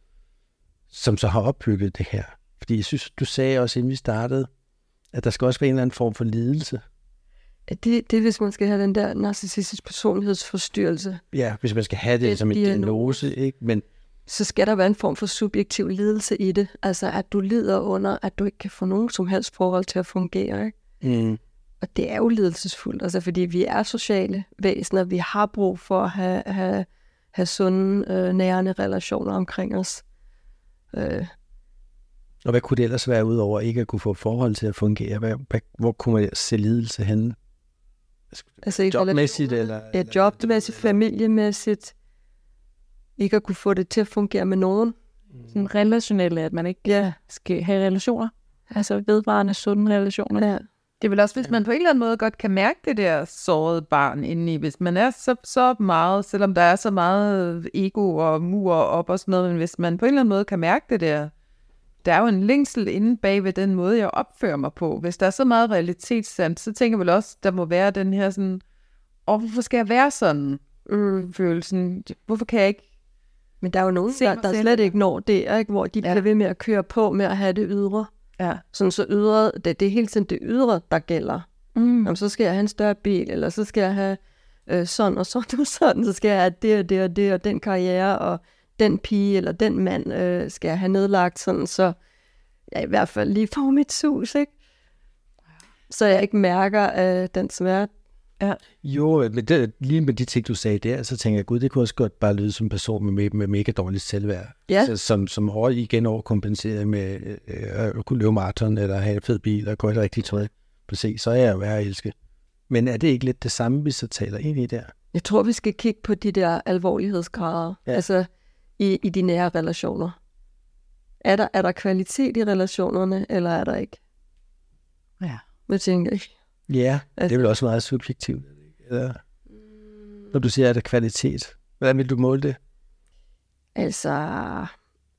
[SPEAKER 2] som så har opbygget det her. Fordi jeg synes, du sagde også, inden vi startede, at der skal også være en eller anden form for lidelse
[SPEAKER 4] det, det er, hvis man skal have den der narcissistisk personlighedsforstyrrelse.
[SPEAKER 2] Ja, hvis man skal have det som en diagnose, ikke? Men
[SPEAKER 4] så skal der være en form for subjektiv lidelse i det. Altså, at du lider under, at du ikke kan få nogen som helst forhold til at fungere. Ikke?
[SPEAKER 2] Mm.
[SPEAKER 4] Og det er jo lidelsesfuldt, altså, fordi vi er sociale væsener. Vi har brug for at have, have, have sunde, øh, nærende relationer omkring os. Øh.
[SPEAKER 2] Og hvad kunne det ellers være, udover ikke at kunne få forhold til at fungere? Hvad, hvad, hvor kunne man se lidelse henne?
[SPEAKER 4] Altså
[SPEAKER 2] jobmæssigt? Eller,
[SPEAKER 4] ja, jobmæssigt, familiemæssigt. Ikke at kunne få det til at fungere med nogen.
[SPEAKER 5] Sådan relationelle, at man ikke ja. skal have relationer. Altså vedvarende, sunde relationer.
[SPEAKER 4] Ja.
[SPEAKER 3] Det er vel også, hvis man på en eller anden måde godt kan mærke det der sårede barn indeni, hvis man er så, så meget, selvom der er så meget ego og mur op og sådan noget, men hvis man på en eller anden måde kan mærke det der, der er jo en længsel inde bag ved den måde, jeg opfører mig på. Hvis der er så meget realitetssand, så tænker jeg vel også, der må være den her sådan, og hvorfor skal jeg være sådan?
[SPEAKER 4] Mm.
[SPEAKER 3] følelsen. Hvorfor kan jeg ikke?
[SPEAKER 4] Men der er jo nogen,
[SPEAKER 3] Se
[SPEAKER 4] der, der slet ikke når det, ikke? hvor de
[SPEAKER 3] Ja.
[SPEAKER 4] bliver ved med at køre på med at have det ydre.
[SPEAKER 3] Ja.
[SPEAKER 4] Sådan så ydre, det, det er hele tiden det ydre, der gælder.
[SPEAKER 3] Mm.
[SPEAKER 4] Jamen, så skal jeg have en større bil, eller så skal jeg have øh, sådan og sådan og sådan, så skal jeg have det og det og det, og den karriere, og den pige eller den mand øh, skal jeg have nedlagt, sådan så jeg i hvert fald lige får mit sus, ikke? Så jeg ikke mærker øh, den smerte.
[SPEAKER 2] Jo, men det, lige med de ting, du sagde der, så tænker jeg, gud, det kunne også godt bare lyde som en person med, med, med mega dårligt selvværd.
[SPEAKER 4] Ja.
[SPEAKER 2] Så, som, som over, igen overkompenserer med øh, at kunne løbe maraton, eller have en fed bil, og gå i det rigtige tøj. Præcis, så er jeg jo værd at elske. Men er det ikke lidt det samme, vi så taler ind i der?
[SPEAKER 4] Jeg tror, vi skal kigge på de der alvorlighedsgrader,
[SPEAKER 2] Ja.
[SPEAKER 4] ja. altså i, i de nære relationer. Er der, er der kvalitet i relationerne, eller er der ikke?
[SPEAKER 5] Ja.
[SPEAKER 4] Jeg tænker ikke.
[SPEAKER 2] Ja, det er vel også meget subjektivt. er? Eller, når du siger, at der er kvalitet, hvordan vil du måle det?
[SPEAKER 4] Altså,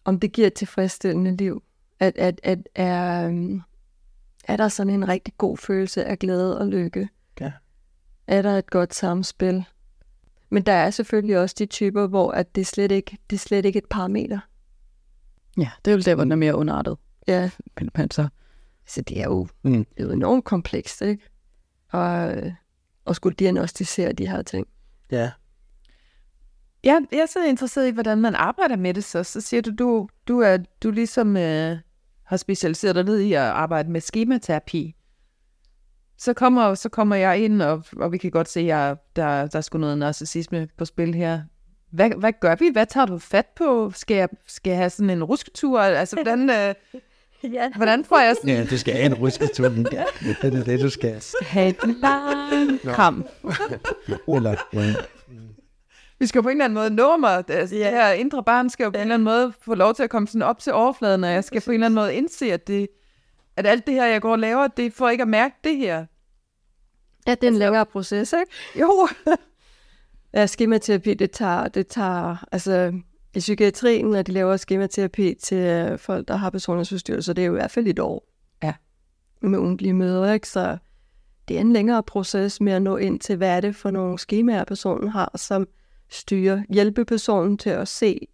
[SPEAKER 4] om det giver et tilfredsstillende liv. At, at, at er, øhm, er der sådan en rigtig god følelse af glæde og lykke?
[SPEAKER 2] Ja.
[SPEAKER 4] Er der et godt samspil? Men der er selvfølgelig også de typer, hvor at det, slet ikke, det er slet ikke et parameter.
[SPEAKER 5] Ja, det er jo der, hvor den er mere underartet.
[SPEAKER 4] Ja,
[SPEAKER 5] Men, men så,
[SPEAKER 4] så det er jo,
[SPEAKER 2] Mm.
[SPEAKER 4] det er jo enormt komplekst, ikke? Og, øh, og skulle diagnostisere de her ting.
[SPEAKER 2] Ja,
[SPEAKER 3] Ja, jeg er så interesseret i, hvordan man arbejder med det så. Så siger du, du, du er du ligesom øh, har specialiseret dig ned i at arbejde med skematerapi. Så kommer, så kommer jeg ind, og, og vi kan godt se, at jeg, der, der er sgu noget narcissisme på spil her. Hvad, hvad gør vi? Hvad tager du fat på? Skal jeg, skal jeg have sådan en rusketur? Altså, hvordan, øh,
[SPEAKER 4] Ja.
[SPEAKER 3] hvordan får jeg sådan...
[SPEAKER 2] ja du skal have en rusketur. ja. Det er det, du skal.
[SPEAKER 5] have et langt kram.
[SPEAKER 2] Eller, ja.
[SPEAKER 3] Vi skal jo på en eller anden måde nå mig. Altså. Det her indre barn skal jo på en eller anden måde få lov til at komme sådan op til overfladen, og jeg skal på en eller anden måde indse, at, det, at alt det her, jeg går og laver, det får ikke at mærke det her.
[SPEAKER 4] Ja, det er en længere proces, ikke?
[SPEAKER 3] Jo.
[SPEAKER 4] Ja, skematerapi, det tager, det tager, altså i psykiatrien, når de laver skematerapi til øh, folk, der har personlighedsforstyrrelser, det er jo i hvert fald et år.
[SPEAKER 3] Ja.
[SPEAKER 4] Med ugentlige møder, ikke? Så det er en længere proces med at nå ind til, hvad er det for nogle skemaer, personen har, som styrer, hjælpe personen til at se,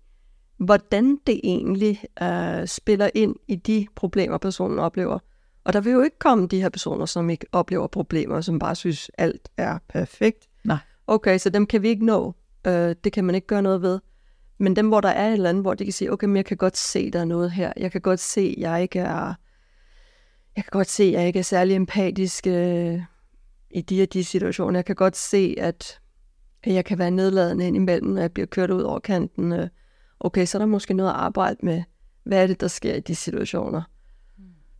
[SPEAKER 4] hvordan det egentlig øh, spiller ind i de problemer, personen oplever. Og der vil jo ikke komme de her personer, som ikke oplever problemer, som bare synes, alt er perfekt.
[SPEAKER 3] Nej.
[SPEAKER 4] Okay, så dem kan vi ikke nå. Øh, det kan man ikke gøre noget ved. Men dem, hvor der er et eller andet, hvor de kan sige, okay, men jeg kan godt se, der er noget her. Jeg kan godt se, jeg ikke er... Jeg kan godt se, jeg ikke er særlig empatisk øh, i de og de situationer. Jeg kan godt se, at at jeg kan være nedladende indimellem, når jeg bliver kørt ud over kanten. Øh, Okay, så er der måske noget at arbejde med. Hvad er det, der sker i de situationer?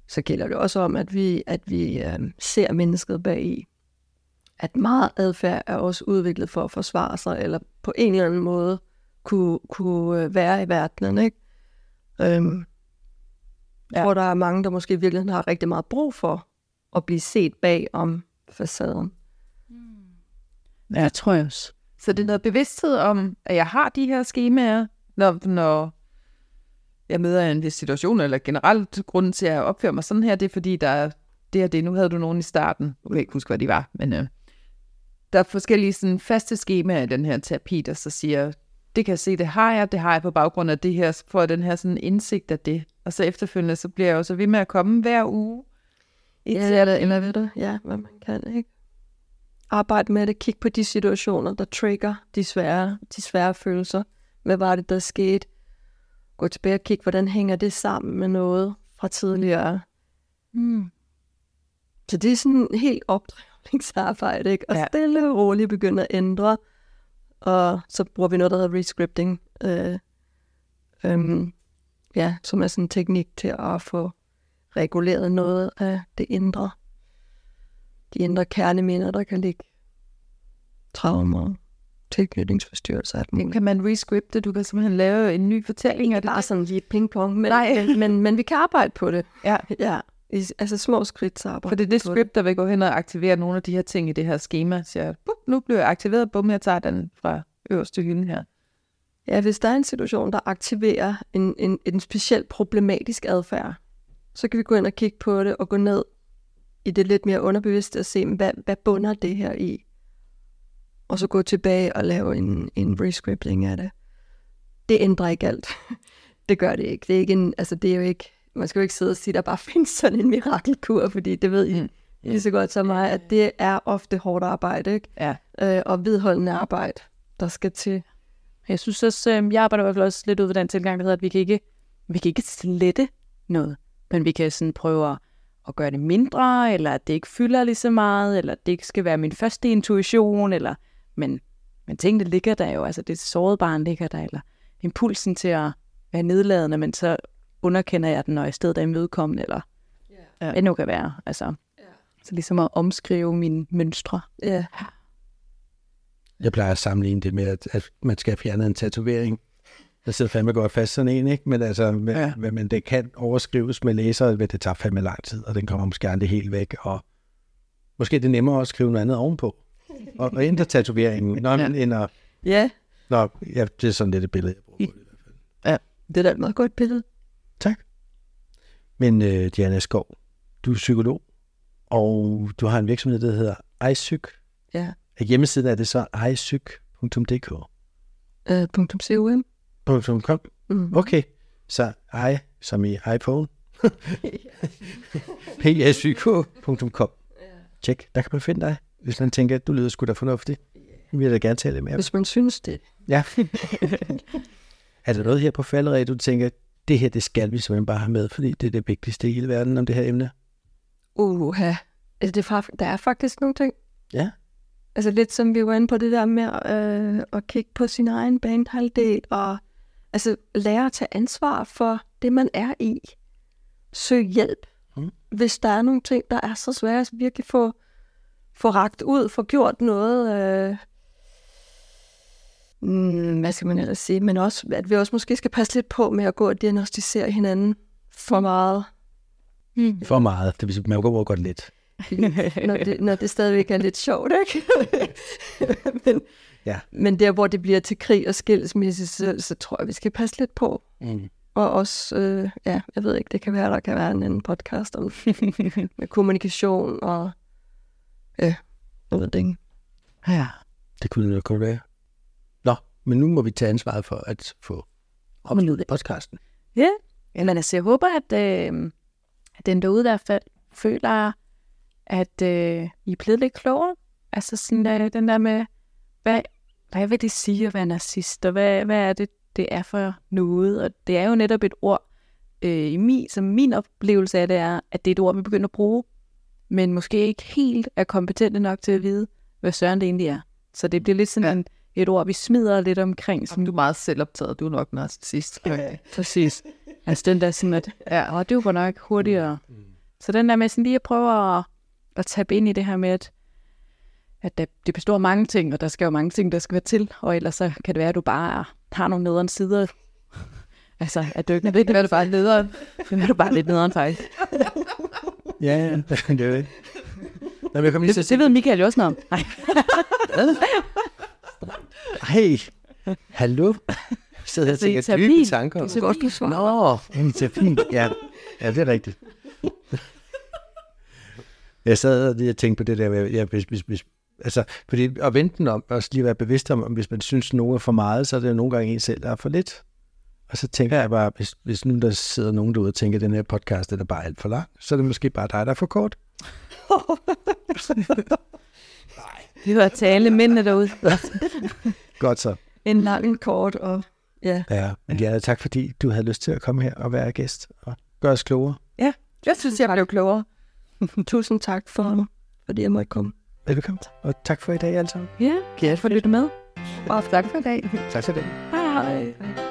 [SPEAKER 4] Så gælder det også om, at vi, at vi øh, ser mennesket bag i. At meget adfærd er også udviklet for at forsvare sig, eller på en eller anden måde kunne, kunne øh, være i verdenen. Ikke? Øhm,
[SPEAKER 3] Ja.
[SPEAKER 4] Hvor der er mange, der måske i virkeligheden har rigtig meget brug for at blive set bag om facaden.
[SPEAKER 5] Ja, jeg tror jeg også.
[SPEAKER 3] Så det er noget bevidsthed om, at jeg har de her skemaer, når, når jeg møder en vis situation, eller generelt grunden til, at jeg opfører mig sådan her, det er fordi, der er det og det. Nu havde du nogen i starten. Jeg kan ikke huske, hvad de var, men øh, der er forskellige sådan, faste skemaer i den her terapi, der så siger, det kan jeg se, det har jeg, det har jeg på baggrund af det her, får jeg den her sådan indsigt af det. Og så efterfølgende, så bliver jeg jo så ved med at komme hver uge. i
[SPEAKER 4] Ja, er det, eller ved du, ja, hvad man kan, ikke? Arbejde med det, kig på de situationer, der trigger de svære, de svære følelser. Hvad var det, der skete? Gå tilbage og kig, hvordan hænger det sammen med noget fra tidligere.
[SPEAKER 3] Mm.
[SPEAKER 4] Så det er sådan helt opdrivningsarbejde, ikke? Og
[SPEAKER 3] ja.
[SPEAKER 4] stille og roligt begynde at ændre. Og så bruger vi noget, der hedder rescripting. Øh, øhm, ja, som er sådan en teknik til at få reguleret noget af det indre. De indre kerneminder, der kan ligge traumer, tilknytningsforstyrrelser. alt muligt.
[SPEAKER 3] Kan man rescripte? Du kan simpelthen lave en ny fortælling af det.
[SPEAKER 4] Bare sådan lige ping-pong, men,
[SPEAKER 3] Nej.
[SPEAKER 4] men, men, men vi kan arbejde på det.
[SPEAKER 3] Ja.
[SPEAKER 4] Ja, i, altså små skridt så
[SPEAKER 3] For det er det script, der vil gå hen og aktivere nogle af de her ting i det her schema. Så jeg, bup, nu bliver jeg aktiveret, bum, jeg tager den fra øverste hylde her.
[SPEAKER 4] Ja, hvis der er en situation, der aktiverer en, en, en specielt problematisk adfærd, så kan vi gå ind og kigge på det og gå ned i det lidt mere underbevidste og se, hvad, hvad bunder det her i? og så gå tilbage og lave en, en rescripting af det. Det ændrer ikke alt. det gør det ikke. Det er, ikke en, altså det er jo ikke, man skal jo ikke sidde og sige, at der bare findes sådan en mirakelkur, fordi det ved I mm. lige så godt som mig, at det er ofte hårdt arbejde, ikke?
[SPEAKER 3] Ja.
[SPEAKER 4] Øh, og vedholdende arbejde, der skal til.
[SPEAKER 5] Jeg synes også, øh, jeg arbejder i hvert fald også lidt ud ved den tilgang, der hedder, at vi kan ikke, vi kan ikke slette noget, men vi kan sådan prøve at, at gøre det mindre, eller at det ikke fylder lige så meget, eller at det ikke skal være min første intuition, eller, men, men tingene ligger der jo, altså det sårede barn ligger der, eller impulsen til at være nedladende, men så underkender jeg den, når jeg i stedet er imødekommende, eller
[SPEAKER 4] Yeah.
[SPEAKER 5] ja. hvad det nu kan være. Altså,
[SPEAKER 4] Ja.
[SPEAKER 5] Så ligesom at omskrive mine mønstre.
[SPEAKER 4] Ja.
[SPEAKER 2] Jeg plejer at sammenligne det med, at, at man skal fjerne en tatovering. Der sidder fandme godt fast sådan en, ikke? Men, altså, men,
[SPEAKER 3] Ja.
[SPEAKER 2] ja. men det kan overskrives med læser, men det tager fandme lang tid, og den kommer måske aldrig helt væk. Og måske er det nemmere at skrive noget andet ovenpå. Og, og ændre tatoveringen, når man ja. ender...
[SPEAKER 4] Ja,
[SPEAKER 2] Nå, ja, det er sådan lidt et billede, jeg bruger. på det.
[SPEAKER 4] det er da et meget godt billede.
[SPEAKER 2] Men uh, Diana Skov, du er psykolog, og du har en virksomhed, der hedder iPsyk.
[SPEAKER 4] Ja.
[SPEAKER 2] Og hjemmesiden er det så.
[SPEAKER 4] Uh, punktum .com.
[SPEAKER 2] .com.
[SPEAKER 4] Mm.
[SPEAKER 2] Okay, så i som i iPhone. psyk.com. Tjek, der kan man finde dig, hvis man tænker, at du lyder sgu da fornuftigt. Vi vil da gerne tale mere.
[SPEAKER 4] Hvis man synes det.
[SPEAKER 2] Ja. er der noget her på falderæd, du tænker, det her, det skal vi simpelthen bare have med, fordi det er det vigtigste i hele verden om det her emne?
[SPEAKER 4] Uha. Altså, det er, der er faktisk nogle ting.
[SPEAKER 2] Ja.
[SPEAKER 4] Altså lidt som vi var inde på det der med øh, at kigge på sin egen banehalvdel, og altså lære at tage ansvar for det, man er i. Søg hjælp.
[SPEAKER 2] Mm.
[SPEAKER 4] Hvis der er nogle ting, der er så svære, så virkelig få, få ragt ud, få gjort noget. Øh, mm, hvad skal man ellers sige? Men også, at vi også måske skal passe lidt på med at gå og diagnostisere hinanden for meget.
[SPEAKER 5] Mm.
[SPEAKER 2] For meget, det vil sige, man går godt lidt.
[SPEAKER 4] når, det, når det stadigvæk er lidt sjovt, ikke? men,
[SPEAKER 2] Ja.
[SPEAKER 4] men der, hvor det bliver til krig og skilsmisse, så, så tror jeg, vi skal passe lidt på.
[SPEAKER 2] Mm.
[SPEAKER 4] Og også, øh, ja, jeg ved ikke, det kan være, der kan være en anden podcast om med kommunikation og, ja, jeg ved det ikke.
[SPEAKER 5] ja.
[SPEAKER 2] Det kunne det godt være. Men nu må vi tage ansvaret for at få opsluttet podcasten.
[SPEAKER 5] Ja, men altså, jeg håber, at, øh, at den derude i hvert fald føler, at øh, I er blevet lidt klogere. Altså sådan øh, den der med, hvad, hvad vil det sige at være narcissist, og hvad, hvad er det, det er for noget? Og det er jo netop et ord, øh, i min, som min oplevelse af det er, at det er et ord, vi begynder at bruge, men måske ikke helt er kompetente nok til at vide, hvad søren det egentlig er. Så det bliver lidt sådan
[SPEAKER 3] ja.
[SPEAKER 5] en, et ord, vi smider lidt omkring.
[SPEAKER 3] Som du er meget selvoptaget. Du er nok narcissist.
[SPEAKER 5] Ja, præcis. Altså den der sådan, at
[SPEAKER 3] Ja.
[SPEAKER 5] åh, det var nok hurtigere. Mm. Så den der med sådan lige at prøve at, at tabe ind i det her med, at, at det, det består af mange ting, og der skal jo mange ting, der skal være til, og ellers så kan det være, at du bare er, har nogle nederen sider. altså, at du ikke
[SPEAKER 3] ikke, hvad det bare er lederen.
[SPEAKER 5] så er du bare lidt nederen faktisk.
[SPEAKER 2] Ja, ja, det er det. Nå, jeg kommer lige til at
[SPEAKER 5] Det, det ved Michael jo også noget om. Nej.
[SPEAKER 2] Hey, hallo? Jeg her og
[SPEAKER 5] Altså,
[SPEAKER 2] tænker dybe
[SPEAKER 5] terapien.
[SPEAKER 2] tanker.
[SPEAKER 5] Det er
[SPEAKER 4] Godt besvar.
[SPEAKER 2] Nå, en terapien. Ja, ja, det er rigtigt. Jeg sad og lige og tænkte på det der, ja, hvis, hvis, hvis, altså, fordi at vente den om, og også lige være bevidst om, om, hvis man synes, nogen er for meget, så er det jo nogle gange en selv, der er for lidt. Og så tænker jeg bare, hvis, hvis nu der sidder nogen derude og tænker, at den her podcast den er bare alt for lang, så er det måske bare dig, der er for kort.
[SPEAKER 5] Vi var at tale mændene derude.
[SPEAKER 2] Godt så.
[SPEAKER 4] En lang, en kort, og ja,
[SPEAKER 2] Ja, men Diana, tak fordi du havde lyst til at komme her og være gæst og gøre os klogere.
[SPEAKER 3] Jeg synes, jeg blev klogere.
[SPEAKER 4] tusind tak for, fordi jeg måtte komme.
[SPEAKER 2] Velkommen. Og tak for i dag alle sammen.
[SPEAKER 5] Ja,
[SPEAKER 3] Ja,
[SPEAKER 5] for at lytte med.
[SPEAKER 3] Og tak for i dag.
[SPEAKER 2] Tak for i dag.
[SPEAKER 5] Hej.
[SPEAKER 4] Hej.